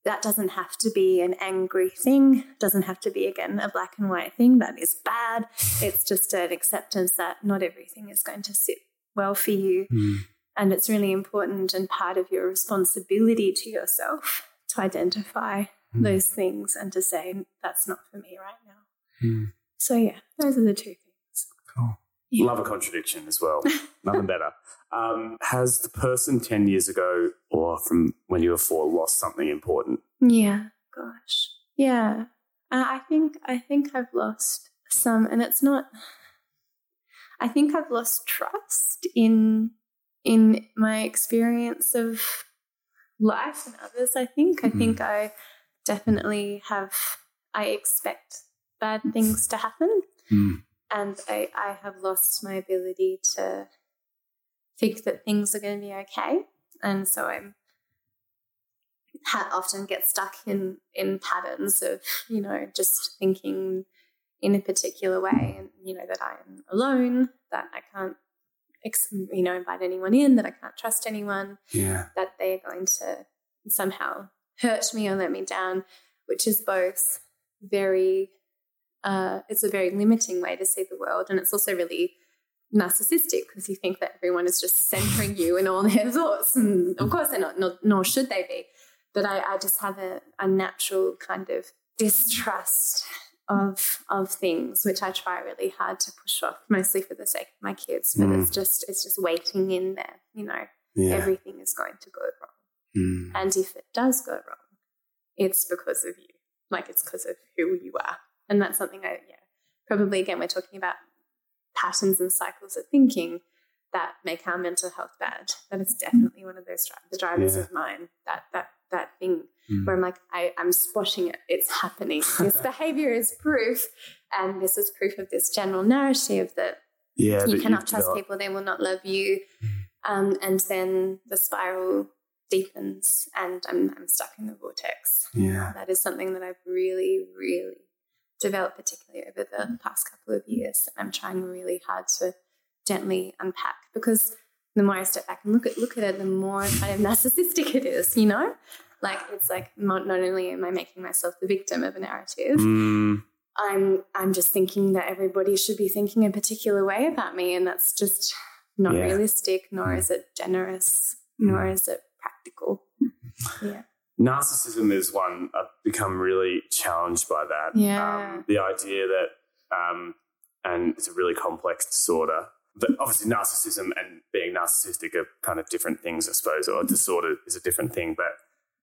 that doesn't have to be an angry thing, doesn't have to be, again, a black and white thing that is bad. It's just an acceptance that not everything is going to sit well for you. Mm. And it's really important and part of your responsibility to yourself to identify Mm. those things and to say, that's not for me right now. Mm. So, yeah, those are the two things. Cool. Yeah. Love a contradiction as well. Nothing better. Um, has the person 10 years ago or from when you were four lost something important? Yeah, gosh. Yeah. Uh, I think I think I've lost some and it's not I think I've lost trust in in my experience of life and others, I think. I think I definitely have I expect bad things to happen Mm. and I, I have lost my ability to think that things are going to be okay. And so I'm ha- often get stuck in in patterns of you know just thinking in a particular way, and you know that I am alone, that I can't you know invite anyone in, that I can't trust anyone, Yeah. that they're going to somehow hurt me or let me down, which is both very, uh, it's a very limiting way to see the world. And it's also really narcissistic because you think that everyone is just centering you in all their thoughts. And of course they're not, nor, nor should they be. But I, I just have a, a natural kind of distrust of of things, which I try really hard to push off, mostly for the sake of my kids. But Mm. it's just it's just waiting in there, you know Yeah. everything is going to go wrong. Mm. And if it does go wrong, it's because of you. Like it's because of who you are. And that's something I, yeah, probably again, we're talking about patterns and cycles of thinking that make our mental health bad. That is definitely one of those dri- the drivers Yeah. of mine. That, that, that thing Mm. where I'm like, I, I'm spotting it. It's happening. This behavior is proof. And this is proof of this general narrative that Yeah. you cannot trust developed. people, they will not love you. Um, and then the spiral deepens and I'm, I'm stuck in the vortex. Yeah. That is something that I've really, really developed, particularly over the past couple of years. And I'm trying really hard to gently unpack because the more I step back and look at look at it, the more kind of narcissistic it is, you know? Like it's like not, not only am I making myself the victim of a narrative, Mm. I'm I'm just thinking that everybody should be thinking a particular way about me, and that's just not Yeah. realistic, nor Mm. is it generous, nor is it practical. Yeah. Narcissism is one I've become really challenged by that. Yeah. Um, the idea that, um, and it's a really complex disorder. But obviously, narcissism and being narcissistic are kind of different things, I suppose, or disorder is a different thing. But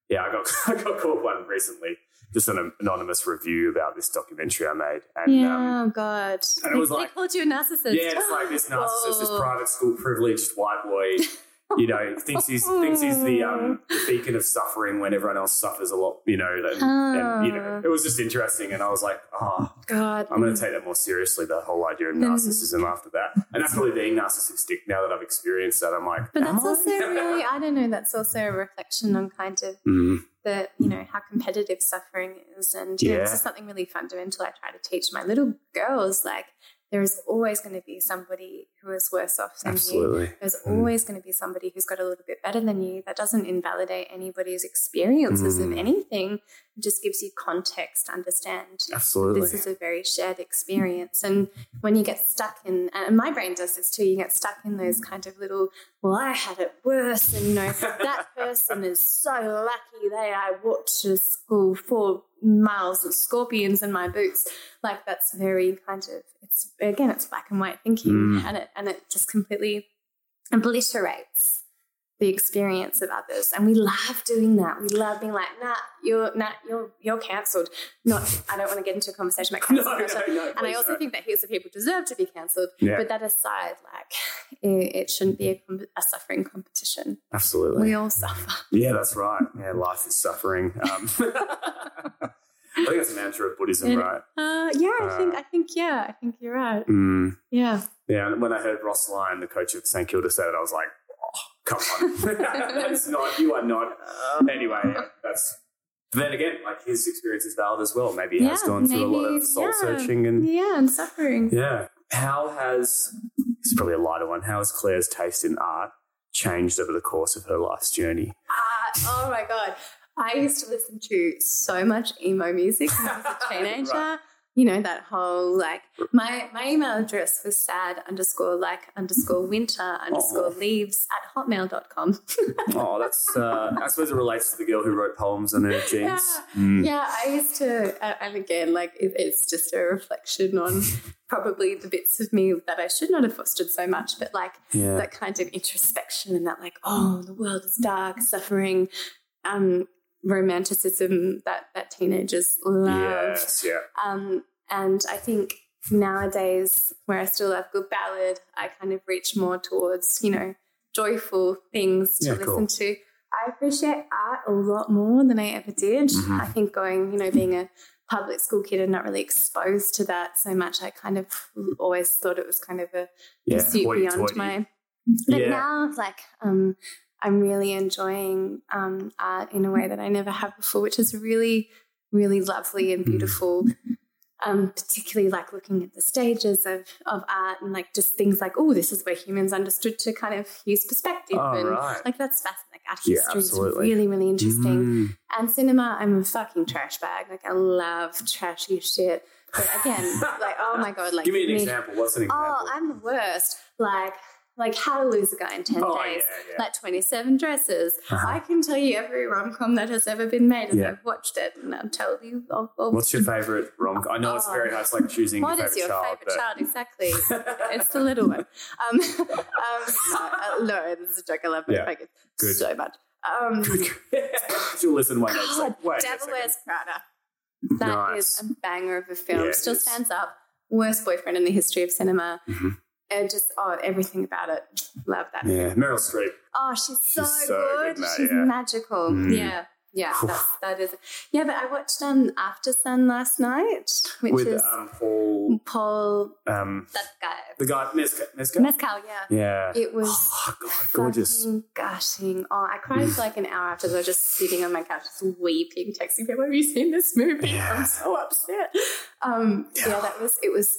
yeah, I got I got called one recently, just an anonymous review about this documentary I made, and yeah. um, oh God. and it was they like- called you a narcissist. yeah, it's like this narcissist, this private school privileged white boy, you know, thinks he's thinks he's the um the beacon of suffering when everyone else suffers a lot, you know, and, and you know, it was just interesting, and I was like, oh, God. I'm going to take that more seriously, the whole idea of narcissism after that, and that's probably being narcissistic. Now that I've experienced that, I'm like, But that's I? also really, I don't know, that's also a reflection on kind of Mm, the, you know, how competitive suffering is. And, you know, this is something really fundamental I try to teach my little girls. Like, there is always going to be somebody who is worse off than you. There's Mm. always going to be somebody who's got a little bit better than you. That doesn't invalidate anybody's experiences of Mm. anything. It just gives you context to understand Absolutely. this is a very shared experience. And when you get stuck in, and my brain does this too, you get stuck in those kind of little, well, I had it worse. And, you know, that person is so lucky they I walked to school four miles of scorpions in my boots. Like that's very kind of, it's again, it's black and white thinking. Mm. And it, and it just completely obliterates the experience of others. And we love doing that. We love being like, nah, you're nah, you're you're cancelled. Not I don't want to get into a conversation about No, cancel no, culture. no, and I also think that here's of people deserve to be cancelled. Yeah. But that aside, like it, it shouldn't be a, a suffering competition. Absolutely. We all suffer. Yeah, that's right. Yeah, life is suffering. Um, but think it's a mantra of Buddhism, And- right? Uh, yeah, I think Uh, I think yeah, I think you're right. Mm. Yeah. Yeah, and when I heard Ross Lyon, the coach of St Kilda, say that, I was like, oh, come on. that's not, you are not. Anyway, yeah, that's. But then again, like his experience is valid as well. Maybe he has Yeah, gone through a lot of soul yeah. searching and Yeah, and suffering. yeah. How has this is probably a lighter one? How has Claire's taste in art changed over the course of her life's journey? Ah, oh my god. I used to listen to so much emo music when I was a teenager. Right. You know, that whole like my my email address was sad underscore like underscore winter underscore leaves at hotmail.com. Oh, that's. Uh, I suppose it relates to the girl who wrote poems on her jeans. Yeah. Mm. Yeah, I used to, and- and again, like it, it's just a reflection on probably the bits of me that I should not have fostered so much, but like Yeah. that kind of introspection and that, like, oh, the world is dark, suffering, um, romanticism that that teenagers love. Yes. Yeah. Um, and I think nowadays, where I still love good ballad, I kind of reach more towards, you know, joyful things to Yeah, listen cool. to. I appreciate art a lot more than I ever did. Mhm. I think going, you know, being a public school kid and not really exposed to that so much, I kind of always thought it was kind of a Yeah. pursuit beyond my. But Yeah. now, like, um, I'm really enjoying um, art in a way that I never have before, which is really, really lovely and Mm. beautiful. Um, particularly like looking at the stages of, of art and like just things like, oh, this is where humans understood to kind of use perspective. Oh, and right. like that's fascinating. Like art Yeah, history is absolutely. really, really interesting. Mm. And cinema, I'm a fucking trash bag. Like I love trashy shit. But again, like, oh my God, like Give me an me- example. What's an example? Oh, I'm the worst. Like, like how to lose a guy in 10 Oh, days. yeah, yeah. Like 27 dresses. Uh-huh. I can tell you every rom com that has ever been made, and Yeah. I've watched it, and I'll tell you. I'll, I'll- What's your favorite rom? Com? I know it's Oh. very hard. It's like choosing what your is favorite your child. favorite child? Exactly. it's the little one. Um, um, no, uh, no, this is a joke. I love my Yeah. faggots Good. so much. Um, She'll listen one day. It's God, like, wait Devil second. Wears Prada. That is Nice. a banger of a film. Yeah, Still stands up. Worst boyfriend in the history of cinema. Mhm. And just oh, everything about it. Love that. Yeah, Meryl Streep. Oh, she's so, She's so good. good she's yeah. magical. Mm. Yeah. Yeah, that's, that is. Yeah, but I watched um Aftersun last night, which With is um, Paul, Paul, um, that guy, the guy. Mezca? Mescal. Yeah, Yeah. it was Oh, God, gorgeous. gushing. Oh, I cried for like an hour after. I was just sitting on my couch, just weeping, texting people. Have you seen this movie? Yeah. I'm so upset. Um, yeah. Yeah. that was. It was.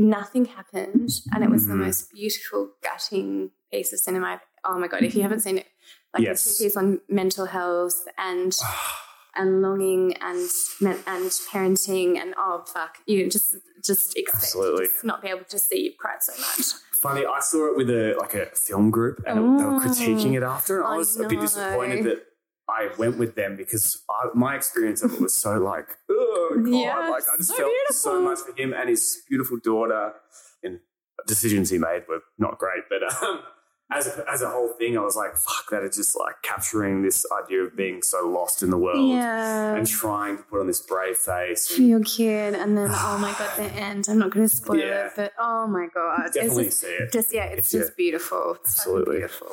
Nothing happened, and it was the Mhm. most beautiful, gutting piece of cinema. Oh my god! If you haven't seen it, like Yes. it's piece on mental health and and longing and and parenting and oh fuck, you just just expect Absolutely. to not be able to see you cry so much. Funny, I saw it with a like a film group, and they were Oh. critiquing it after, and I I was a bit disappointed that I went with them because I, my experience of it was so like, oh god, Yeah, like I just so felt so much for him and his beautiful daughter, and decisions he made were not great, but um, as a, as a whole thing, I was like, fuck, that is just like capturing this idea of being so lost in the world Yeah. and trying to put on this brave face. And your kid, and then oh my god, the end. I'm not going to spoil Yeah. it, but oh my god, definitely it's see it. just, yeah, it's If just beautiful. It's Absolutely. beautiful.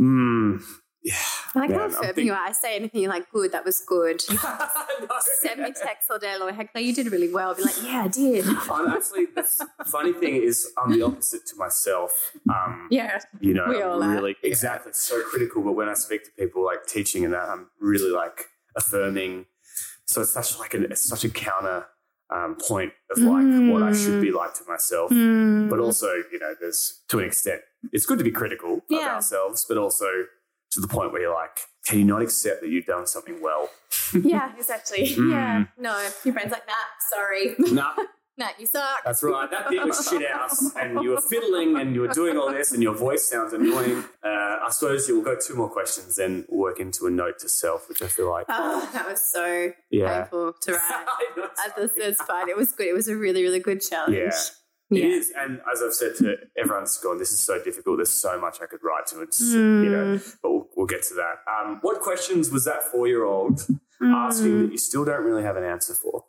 Mm. Yeah. I like Man, think- you are. I say anything, you're like, good, that was good. You send me texts all day long. Heckler, you did really well. I'll be like, yeah, I did. I'm actually the funny thing is I'm the opposite to myself. Um, Yeah. you know, We I'm all are. really exactly so critical. But when I speak to people like teaching and that, I'm really like affirming. So it's such like an it's such a counter um, point of like what I should be like to myself. Mm. But also, you know, there's to an extent, it's good to be critical of ourselves, but also to the point where you're like, can you not accept that you've done something well? yeah, exactly. Mm. Yeah. No, your brain's like, nah, sorry. nah, nah, you suck. That's right. That bit was shit house, and you were fiddling, and you were doing all this, and your voice sounds annoying. Uh, I suppose you'll go two more questions, then work into a note to self, which I feel like, Oh, that was so yeah, painful to write. I know, At the third spot, it was good. It was a really, really good challenge. Yeah. Yeah. It is, and as I've said to everyone's gone, this is so difficult. There's so much I could write to it, you know. Mm. But we'll, we'll get to that. Um, what questions was that four-year-old asking Mm. that you still don't really have an answer for?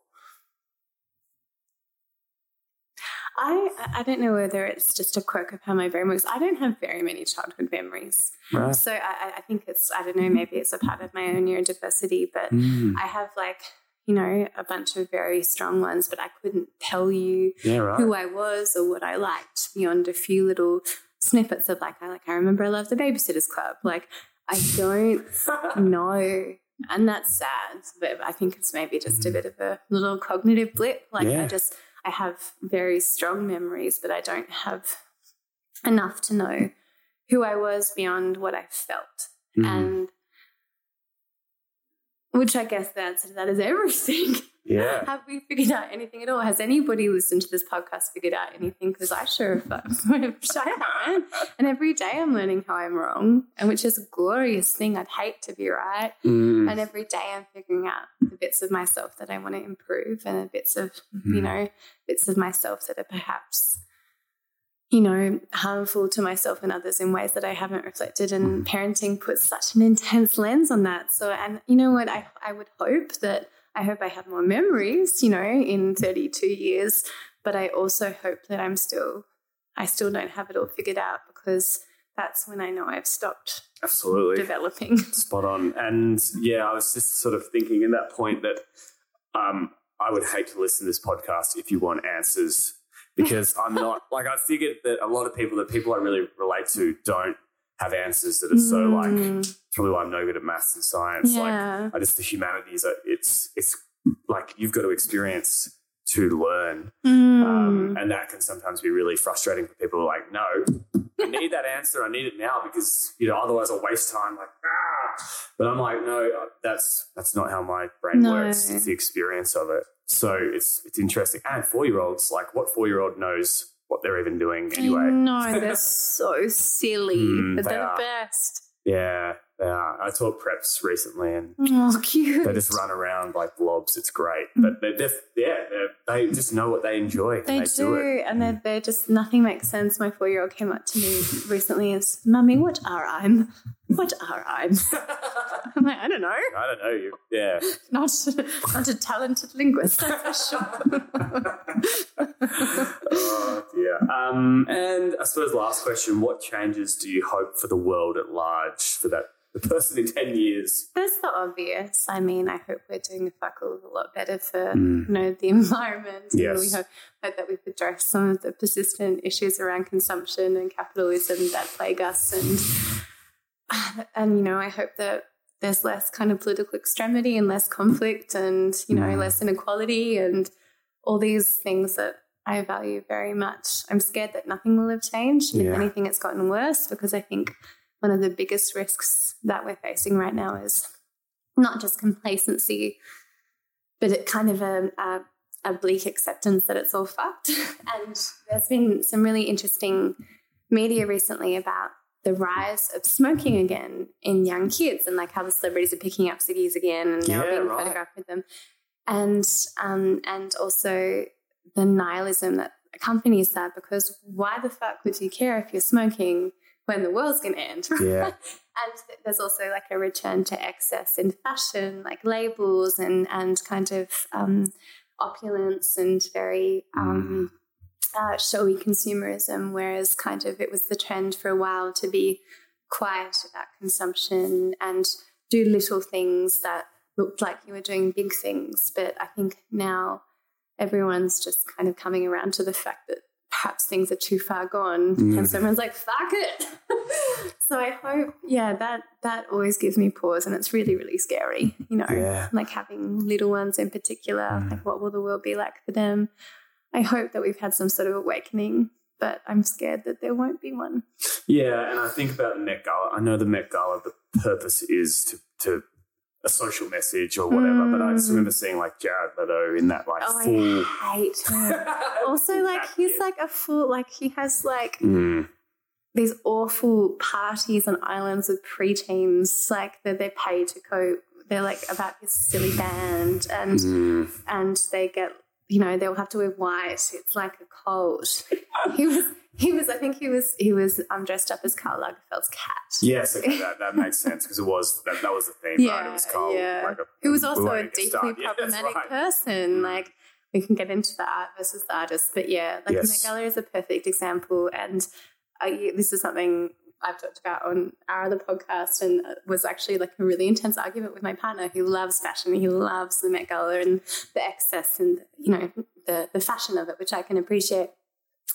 I I don't know whether it's just a quirk of how my brain works. I don't have very many childhood memories, Right. so I, I- I think it's I don't know maybe it's a part of my own neurodiversity, but Mm. I have like you know, a bunch of very strong ones, but I couldn't tell you Yeah, right. who I was or what I liked beyond a few little snippets of like I like I remember I loved the Babysitters Club. Like I don't know. And that's sad. But I think it's maybe just a Mhm. bit of a little cognitive blip. Like Yeah. I just I have very strong memories, but I don't have enough to know who I was beyond what I felt. Mhm. And which I guess the answer to that is everything. yeah. Have we figured out anything at all? Has anybody listened to this podcast figured out anything? Because I sure have I haven't. And every day I'm learning how I'm wrong, and which is a glorious thing. I'd hate to be right. Mm. And every day I'm figuring out the bits of myself that I want to improve and the bits of, you Mhm. know, bits of myself that are perhaps, you know, harmful to myself and others in ways that I haven't reflected. And parenting puts such an intense lens on that. So, and you know what? I, I would hope that I hope I have more memories, you know, in 32 years, but I also hope that I'm still, I still don't have it all figured out because that's when I know I've stopped Absolutely. developing. Spot on. And yeah, I was just sort of thinking in that point that um, I would hate to listen to this podcast if you want answers because I'm not like I figured that a lot of people, the people I really relate to, don't have answers that are so like Mm, probably why I'm no good at maths and science. Like. I just the humanities. are- It's it's like you've got to experience to learn, Mm. um, and that can sometimes be really frustrating for people. Who are like, no, I need that answer. I need it now because you know otherwise I'll waste time. Like ah, but I'm like, no, that's that's not how my brain No. works. It's the experience of it. So it's it's interesting. And four year olds, like what four year old knows what they're even doing anyway? No, they're so silly, Mm, but they they're are. the best. Yeah, are. I taught preps recently, and Oh, cute. they just run around like blobs. It's great, but they're def- yeah, they're, they just know what they enjoy. and They, they do, it. and they're, they're just nothing makes sense. My four year old came up to me recently and said, Mummy, what are I'm? What are I'm? I'm like, I don't know. I don't know you. Yeah. Not, not a talented linguist, that's for sure. oh dear. Um, and I suppose last question: What changes do you hope for the world at large for that the person in ten years? That's the obvious. I mean, I hope we're doing the faculty a lot better for Mm. you know the environment. And Yes. we hope, hope that we've addressed some of the persistent issues around consumption and capitalism that plague us. And and you know, I hope that there's less kind of political extremity and less conflict and you know Mm. less inequality and all these things that I value very much. I'm scared that nothing will have changed. And Yeah. If anything, it's gotten worse because I think one of the biggest risks that we're facing right now is not just complacency, but it kind of a, a, a bleak acceptance that it's all fucked. and there's been some really interesting media recently about the rise of smoking again in young kids and like how the celebrities are picking up ciggies again and now Yeah, being right. photographed with them. And um, and also the nihilism that accompanies that because why the fuck would you care if you're smoking when the world's going to end? Yeah. and there's also like a return to excess in fashion, like labels and and kind of um, opulence and very um, uh, showy consumerism. Whereas kind of it was the trend for a while to be quiet about consumption and do little things that looked like you were doing big things. But I think now everyone's just kind of coming around to the fact that perhaps things are too far gone Mm. and someone's like fuck it so i hope yeah that that always gives me pause and it's really really scary you know Yeah. like having little ones in particular Mm. like what will the world be like for them i hope that we've had some sort of awakening but i'm scared that there won't be one Yeah, and I think about the Met Gala. I know the Met Gala, the purpose is to, to a social message or whatever, but I just Mm. remember seeing like Jared Leto in that like oh full. i hate him also like he's like a full like he has like Mm, these awful parties on islands with preteens, like that they're paid to cope. They're like about this silly band, and mm. and they get you know they'll have to wear white. It's like a cult. he was he was I think he was he was um, dressed up as Karl Lagerfeld's cat. Yes, okay, that, that makes sense because it was that, that was the theme, right? It was Karl. yeah. Like a, Who was also a deeply. Yeah, problematic right. person. Mm. Like we can get into the art versus the artist, but yeah, like Yes. the Met Gala is a perfect example, and I, this is something I've talked about on our other podcast, and was actually like a really intense argument with my partner who loves fashion. He loves the Met Gala and the excess and you know the the fashion of it, which I can appreciate.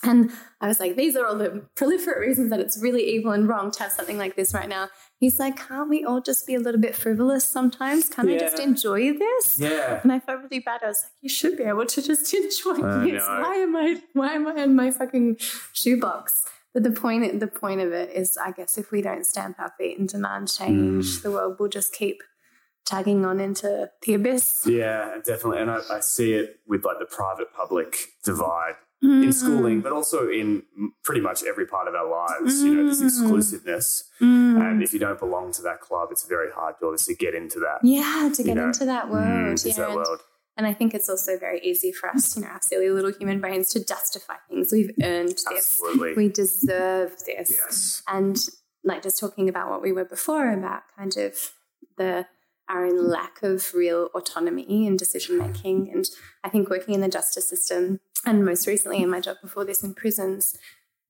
And I was like, these are all the proliferate reasons that it's really evil and wrong to have something like this right now. He's like, can't we all just be a little bit frivolous sometimes? can't I just enjoy this? Yeah. And I felt really bad. I was like, you should be able to just enjoy I this. know. Why am I why am I in my fucking shoebox? But the point the point of it is I guess if we don't stamp our feet and demand change, Mm. the world will just keep tagging on into the abyss. Yeah, definitely. And I, I see it with like the private public divide in schooling, but also in pretty much every part of our lives. You know, this Mm. exclusiveness. Mm. And if you don't belong to that club, it's very hard to obviously get into that. yeah, to get know, into that world. Mm, into yeah, that and- world. And I think it's also very easy for us, you know, our silly little human brains to justify things. We've earned this. Absolutely. We deserve this. yes. And like just talking about what we were before about kind of the our own lack of real autonomy and decision making. And I think working in the justice system and most recently in my job before this in prisons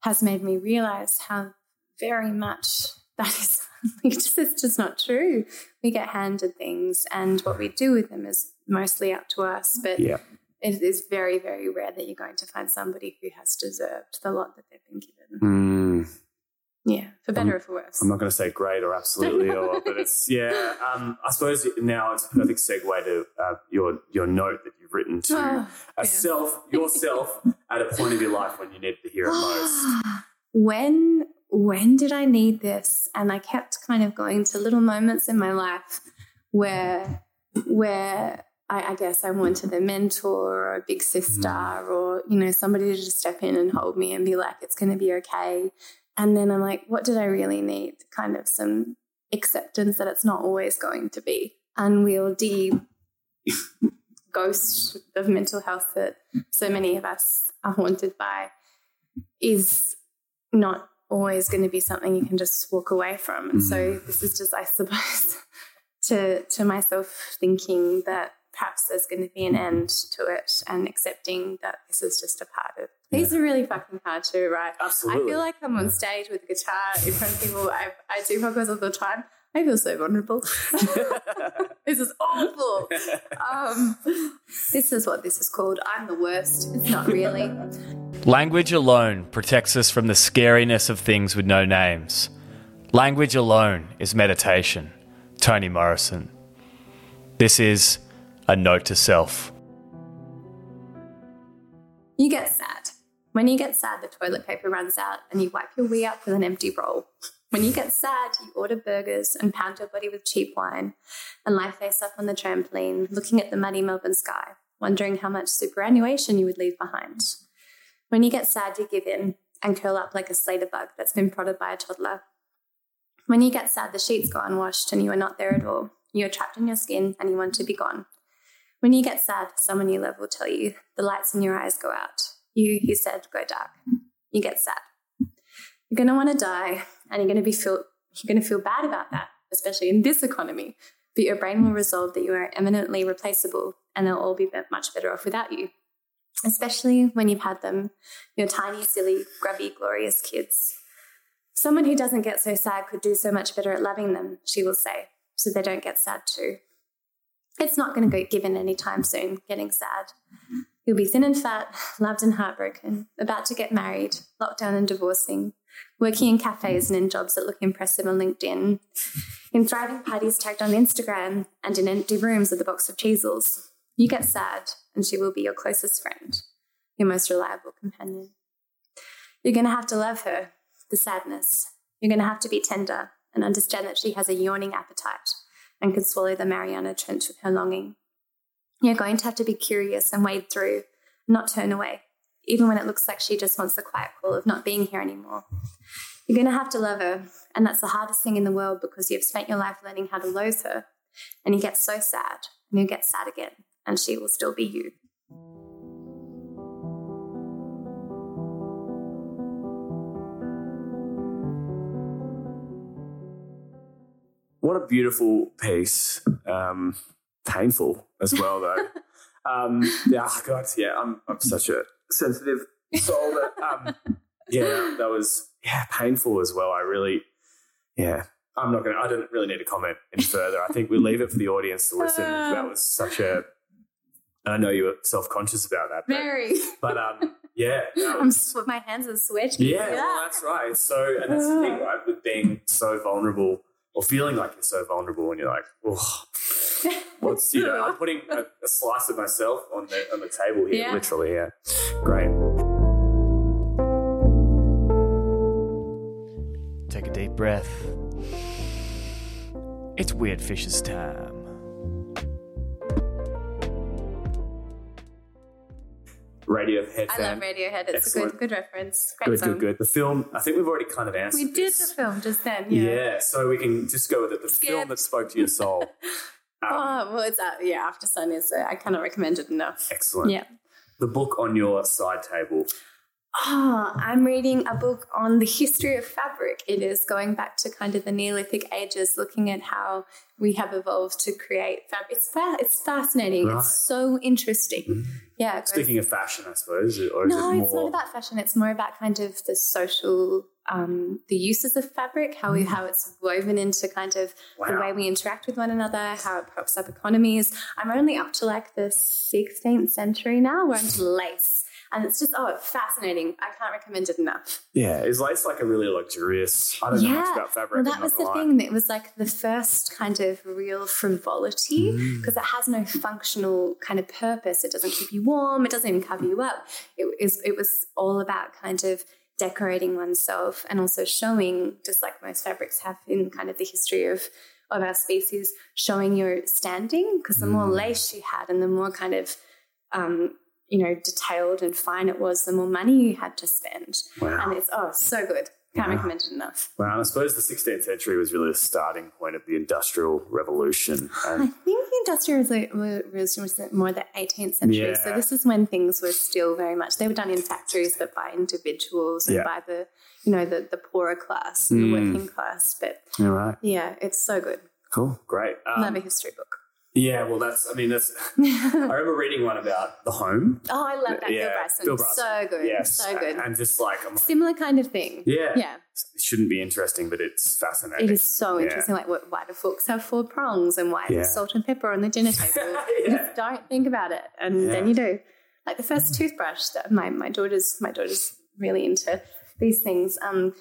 has made me realize how very much that is it's just not true. We get handed things and what we do with them is mostly up to us. But Yeah. it is very, very rare that you're going to find somebody who has deserved the lot that they've been given. Mm. Yeah, for better or for worse. I'm not going to say great or absolutely, or, but it's yeah. Um, I suppose now it's a perfect segue to uh, your your note that you've written to Oh, a yeah. self yourself at a point of your life when you needed to hear it most. when when did I need this? And I kept kind of going to little moments in my life where where I, I guess I wanted a mentor or a big sister mm. or you know somebody to just step in and hold me and be like, it's going to be okay. And then I'm like, what did I really need? Kind of some acceptance that it's not always going to be unwieldy ghost of mental health that so many of us are haunted by is not always going to be something you can just walk away from. And so mm. this is just, I suppose, to to myself thinking that perhaps there's going to be an end to it and accepting that this is just a part of. These are really fucking hard to write. Absolutely. I feel like I'm on stage with a guitar in front of people. I, I do podcasts all the time. I feel so vulnerable. this is awful. Um, this is what this is called. I'm the worst. It's not really. Language alone protects us from the scariness of things with no names. Language alone is meditation. Toni Morrison. This is a note to self. You get sad. When you get sad, the toilet paper runs out and you wipe your wee up with an empty roll. When you get sad, you order burgers and pound your body with cheap wine and lie face up on the trampoline, looking at the muddy Melbourne sky, wondering how much superannuation you would leave behind. When you get sad, you give in and curl up like a Slater bug that's been prodded by a toddler. When you get sad, the sheets go unwashed and you are not there at all. You are trapped in your skin and you want to be gone. When you get sad, someone you love will tell you the lights in your eyes go out. You, who said, go dark. You get sad. You're going to want to die and you're going to be feel, you're going to feel bad about that, especially in this economy. But your brain will resolve that you are eminently replaceable and they'll all be- much better off without you. Especially when you've had them, your tiny, silly, grubby, glorious kids. Someone who doesn't get so sad could do so much better at loving them, she will say, so they don't get sad too. It's not going to go given any time soon, getting sad. You'll be thin and fat, loved and heartbroken, about to get married, locked down and divorcing, working in cafes and in jobs that look impressive on LinkedIn, in thriving parties tagged on Instagram, and in empty rooms with a box of Cheezels. You get sad, and she will be your closest friend, your most reliable companion. You're going to have to love her, the sadness. You're going to have to be tender and understand that she has a yawning appetite and can swallow the Mariana Trench with her longing. You're going to have to be curious and wade through, not turn away, even when it looks like she just wants the quiet call of not being here anymore. You're going to have to love her, and that's the hardest thing in the world because you've spent your life learning how to loathe her, and you get so sad, and you get sad again, and she will still be you. What a beautiful piece. Um, painful as well, though. um, yeah, oh God, yeah, I'm, I'm such a sensitive soul. That, um, yeah, that was yeah, painful as well. I really, yeah, I'm not gonna. I don't really need to comment any further. I think we leave it for the audience to listen. That was such a. I know you were self conscious about that, but, Very. but um, yeah, I'm my hands are sweaty. yeah, well, that's right. So, and that's the thing, right? With being so vulnerable or feeling like you're so vulnerable, and you're like, oh, what's you know, I'm putting a, a slice of myself on the on the table here, Yeah. literally. Yeah, great. Take a deep breath. It's Weird Fishes time. Radiohead I love Radiohead. It's a good, good reference. Great Good, song. good, good. The film, I think we've already kind of answered. We did this. the film just then. Yeah. Yeah. so we can just go with it. The Skip. film that spoke to your soul. Um, oh well, it's uh, yeah. Aftersun is uh, I cannot recommend it enough. excellent. Yeah. The book on your side table. Oh, I'm reading a book on the history of fabric. It is going back to kind of the Neolithic ages, looking at how we have evolved to create fabric. It's fa- it's fascinating. Right. It's so interesting. Mm-hmm. Yeah. it goes- Speaking of fashion, I suppose, or no, it more? it's not about fashion. It's more about kind of the social, um, the uses of fabric, how we mm. how it's woven into kind of the way we interact with one another, how it props up economies. I'm only up to like the 16th century now. We're into lace, and it's just oh, fascinating. I can't recommend it enough. Yeah, is lace like a really luxurious? I don't know much about fabric. Well, that was the thing. It was like the first kind of real frivolity Mm. because it has no functional kind of purpose. It doesn't keep you warm. It doesn't even cover you up. It is. It was all about kind of decorating oneself and also showing, just like most fabrics have in kind of the history of of our species, showing your standing. Because the more Mm. lace you had, and the more kind of um, you know detailed and fine it was, the more money you had to spend. Wow. And it's oh so good. Can't Wow. recommend it enough. Well, and I suppose the 16th century was really the starting point of the Industrial Revolution. I think the industrial revolution was more the 18th century. So this is when things were still very much they were done in factories, but by individuals and Yeah. by the you know the the poorer class Mm. the working class. But all right, yeah, it's so good. cool, great. Um, Love a history book. Yeah, well, that's. I mean, that's. I remember reading one about the home. Oh, I love that. Bill Bryson. Bill Bryson. So good. Yes, So good. And just like I'm like, Similar kind of thing. yeah, Yeah. it shouldn't be interesting, but it's fascinating. It is so Yeah. interesting, like what, why do forks have four prongs and why Yeah. there's salt and pepper on the dinner table. Yeah. Just don't think about it, and Yeah. then you do. Like the first toothbrush that my my daughter's my daughter's really into these things. Um,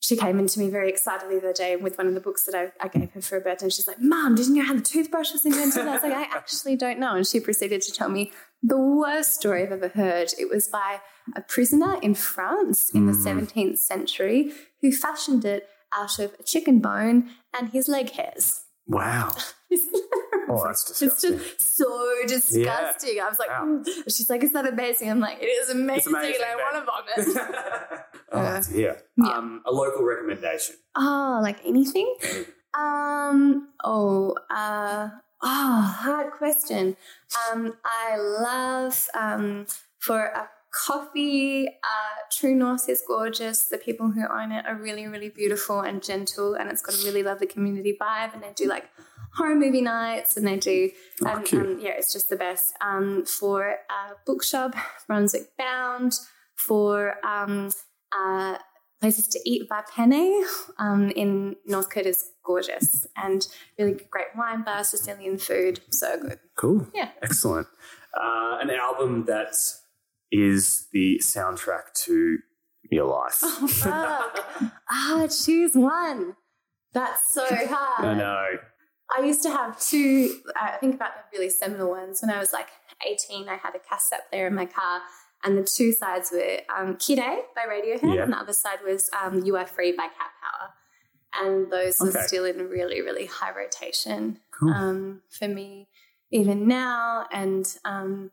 she came into me very excitedly the other day with one of the books that I, I gave her for her birthday. And she's like, "Mom, didn't you know how the toothbrush was invented?" And I was like, "I actually don't know." And she proceeded to tell me the worst story I've ever heard. It was by a prisoner in France in the hmm. 17th century who fashioned it out of a chicken bone and his leg hairs. Wow. Oh, that's disgusting. It's just so disgusting. I was like, Wow. "Mm." she's like, is that amazing? I'm like, it is amazing. amazing, I want to vomit. oh, here. Yeah. Um, a local recommendation. oh, like anything? Um, oh, uh, oh, hard question. Um, I love, um, for a coffee, uh, True North is gorgeous. The people who own it are really, really beautiful and gentle, and it's got a really lovely community vibe. And they do like horror movie nights, and they do, and cute. um, yeah, it's just the best. Um, for a bookshop, Brunswick Bound. For um, uh, places to eat, Vipene um, in Northcote is gorgeous and really great wine bar, Sicilian food, so good. Cool. Yeah. Excellent. Uh, an album that is the soundtrack to your life. Oh, fuck. ah, choose one. That's so hard. I know. I used to have two, I think about the really seminal ones. When I was like 18, I had a cassette player in my car, and the two sides were um, Kid A by Radiohead, Yeah. and the other side was um, You Are Free by Cat Power. And those Okay. are still in really, really high rotation Cool. um, for me, even now. And um,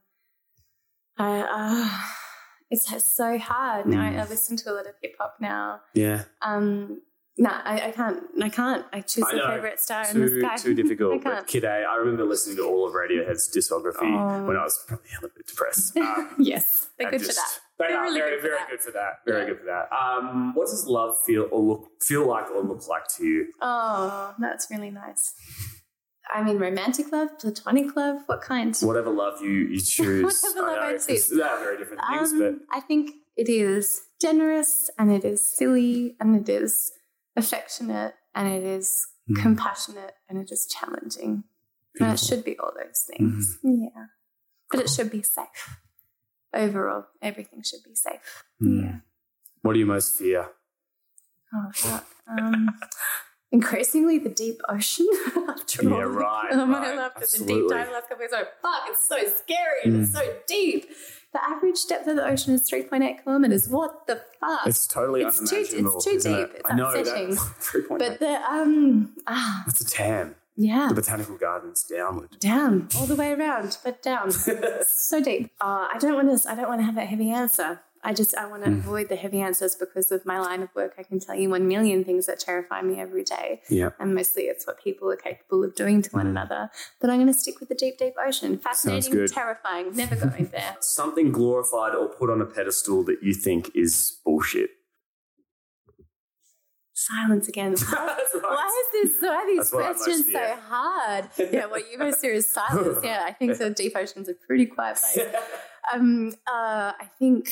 I, uh, it's so hard. Now I, I Mm. listen to a lot of hip hop now. yeah. Um, no, I, I can't. I can't. I choose I a favorite star in the Too, sky. too difficult. can't. Kid A, I remember listening to all of Radiohead's discography Oh. when I was probably a little bit depressed. Um, yes, they're good for just- that. They They're are really very, good for very that. good for that. Very Yeah. good for that. Um, what does love feel or look feel like or look like to you? Oh, that's really nice. I mean, romantic love, platonic love. What kind? Whatever love you you choose. Whatever love I 'cause choose. They are very different things, Um, but I think it is generous and it is silly and it is affectionate and it is Mm. compassionate and it is challenging. And it should be all those things. Yeah. But it should be safe. Overall, everything should be safe. Mm. Yeah. What do you most fear? Oh, fuck. Um, increasingly, the deep ocean. After Yeah, all. right, Oh, my right, love for the deep dive last couple of weeks. Oh, fuck, it's so scary and it's Mm. so deep. The average depth of the ocean is 3.8 kilometers. What the fuck? It's totally It's too- it's unimaginable. too isn't deep. It? It's I know upsetting. that. But the, um, ah, That's a TAM. yeah. The botanical gardens downward. down all the way around, but down. so deep. Uh, I don't want to. I don't want to have a heavy answer. I just I want to Mm. avoid the heavy answers because of my line of work. I can tell you one million things that terrify me every day, Yeah. and mostly it's what people are capable of doing to one Mm. another. But I'm going to stick with the deep, deep ocean. Fascinating, good. terrifying. Never going there. Something glorified or put on a pedestal that you think is bullshit. Silence again. That's right. Why is this? Why are these That's what I most questions so fear. hard? Yeah, what you most fear is silence. Yeah, I think the deep ocean's a pretty quiet place. Um, uh, I think.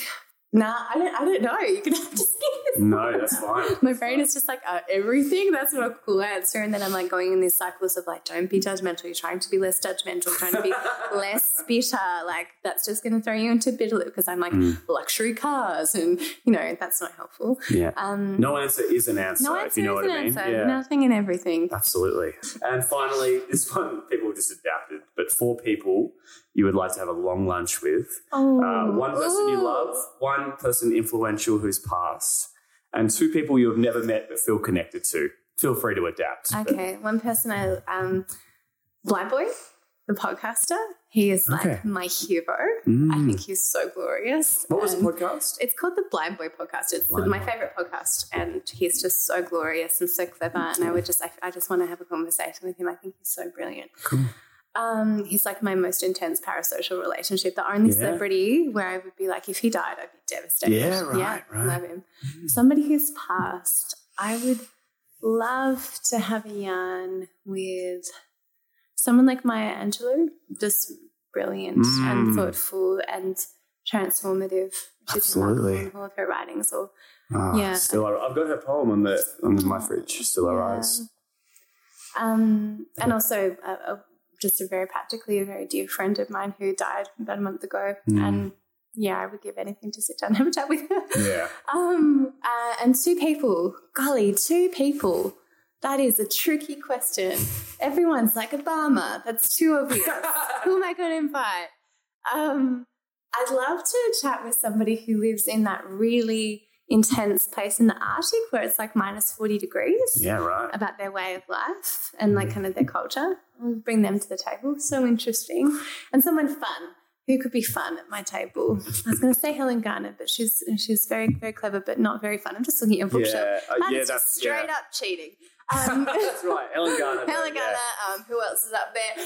Nah, I don't. I don't know. You can have to skip this. No, that's fine. My brain is just like uh, everything. That's not a cool answer. And then I'm like going in these cycles of like, don't be judgmental. You're trying to be less judgmental, trying to be less bitter. Like that's just going to throw you into bitter loop because I'm like Mm. luxury cars, and you know that's not helpful. Yeah. Um, No answer is an answer, no if answer you know is what an I mean. answer. Yeah. Nothing and everything. Absolutely. And finally, this one people just adapted, but four people you would like to have a long lunch with. Oh, Uh, one person you love, one person influential who's passed, and two people you have never met but feel connected to. Feel free to adapt. but- Okay, one person I um, Blind Boy, the podcaster. He is like Okay. my hero. I Mm. think he's so glorious. What was the podcast? It's called the Blind Boy podcast. It's Blind my Boy. favorite podcast, and he's just so glorious and so clever. And I would just, I, I just want to have a conversation with him. I think he's so brilliant. Cool. Um, he's like my most intense parasocial relationship. The only Yeah. celebrity where I would be like, if he died, I'd be devastated. Yeah, right, yeah, right. Love him. Somebody who's passed, I would love to have a yarn with someone like Maya Angelou, just brilliant and Mm. thoughtful and transformative. She's Absolutely. all of her writings. Or Oh, Yeah. Still, Our- I've got her poem on the on my fridge. Still I Yeah. Rise. Um, and also, uh, uh, just a very practically a very dear friend of mine who died about a month ago. Mm. And yeah, I would give anything to sit down and have a chat with her. Yeah. Um, uh, and two people, golly, two people. That is a tricky question. Everyone's like Obama. That's too obvious. Who am I going to invite? Um, I'd love to chat with somebody who lives in that really intense place in the Arctic where it's like minus 40 degrees Yeah. Right. about their way of life and like kind of their culture. I'll bring them to the table. So interesting. And someone fun. Who could be fun at my table? I was going to say Helen Garner, but she's she's very very clever, but not very fun. I'm just looking at a bookshelf. Yeah. uh, That's yeah. That's straight yeah. up cheating. Um, that's right. Helen Garner. Helen yeah. Um, who else is up there?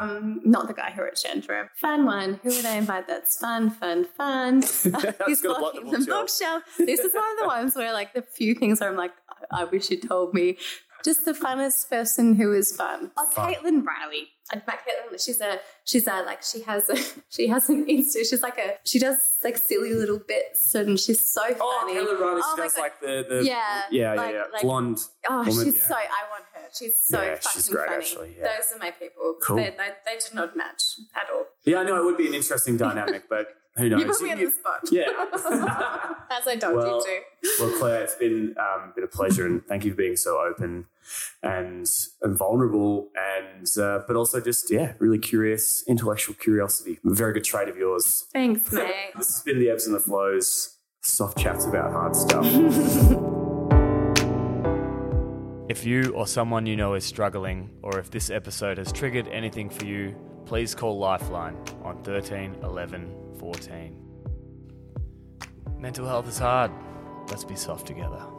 Um, not the guy who wrote Chandra. Fun one. Who would I invite? That's fun, fun, fun. He's gonna block the blocking the bookshelf. bookshelf. This is one of the ones where, like, the few things where I'm like, I I wish you told me. Just the funnest person who is fun. Oh, Fun. Caitlin Riley. I'd met Caitlin. She's a she's a like she has a she has an Insta. She's like a she does like silly little bits and she's so oh, funny. Oh, Helen Riley. Oh She my does God. like the the Yeah, yeah like- yeah, like- blonde. Oh, woman, she's yeah. so. I want her. She's so Yeah, fucking she's great, funny. actually, yeah. Those are my people. Cool. They, they, they do not match at all. Yeah, I know it would be an interesting dynamic, but who knows? You put me on the spot. Yeah. As I told Well- you to. Well, Claire, it's been um, been a pleasure, and thank you for being so open and and vulnerable, and uh, but also just yeah, really curious, intellectual curiosity. A very good trait of yours. Thanks, mate. This has been the ebbs and the flows, soft chats about hard stuff. If you or someone you know is struggling, or if this episode has triggered anything for you, please call Lifeline on 13 11 14. Mental health is hard. Let's be soft together.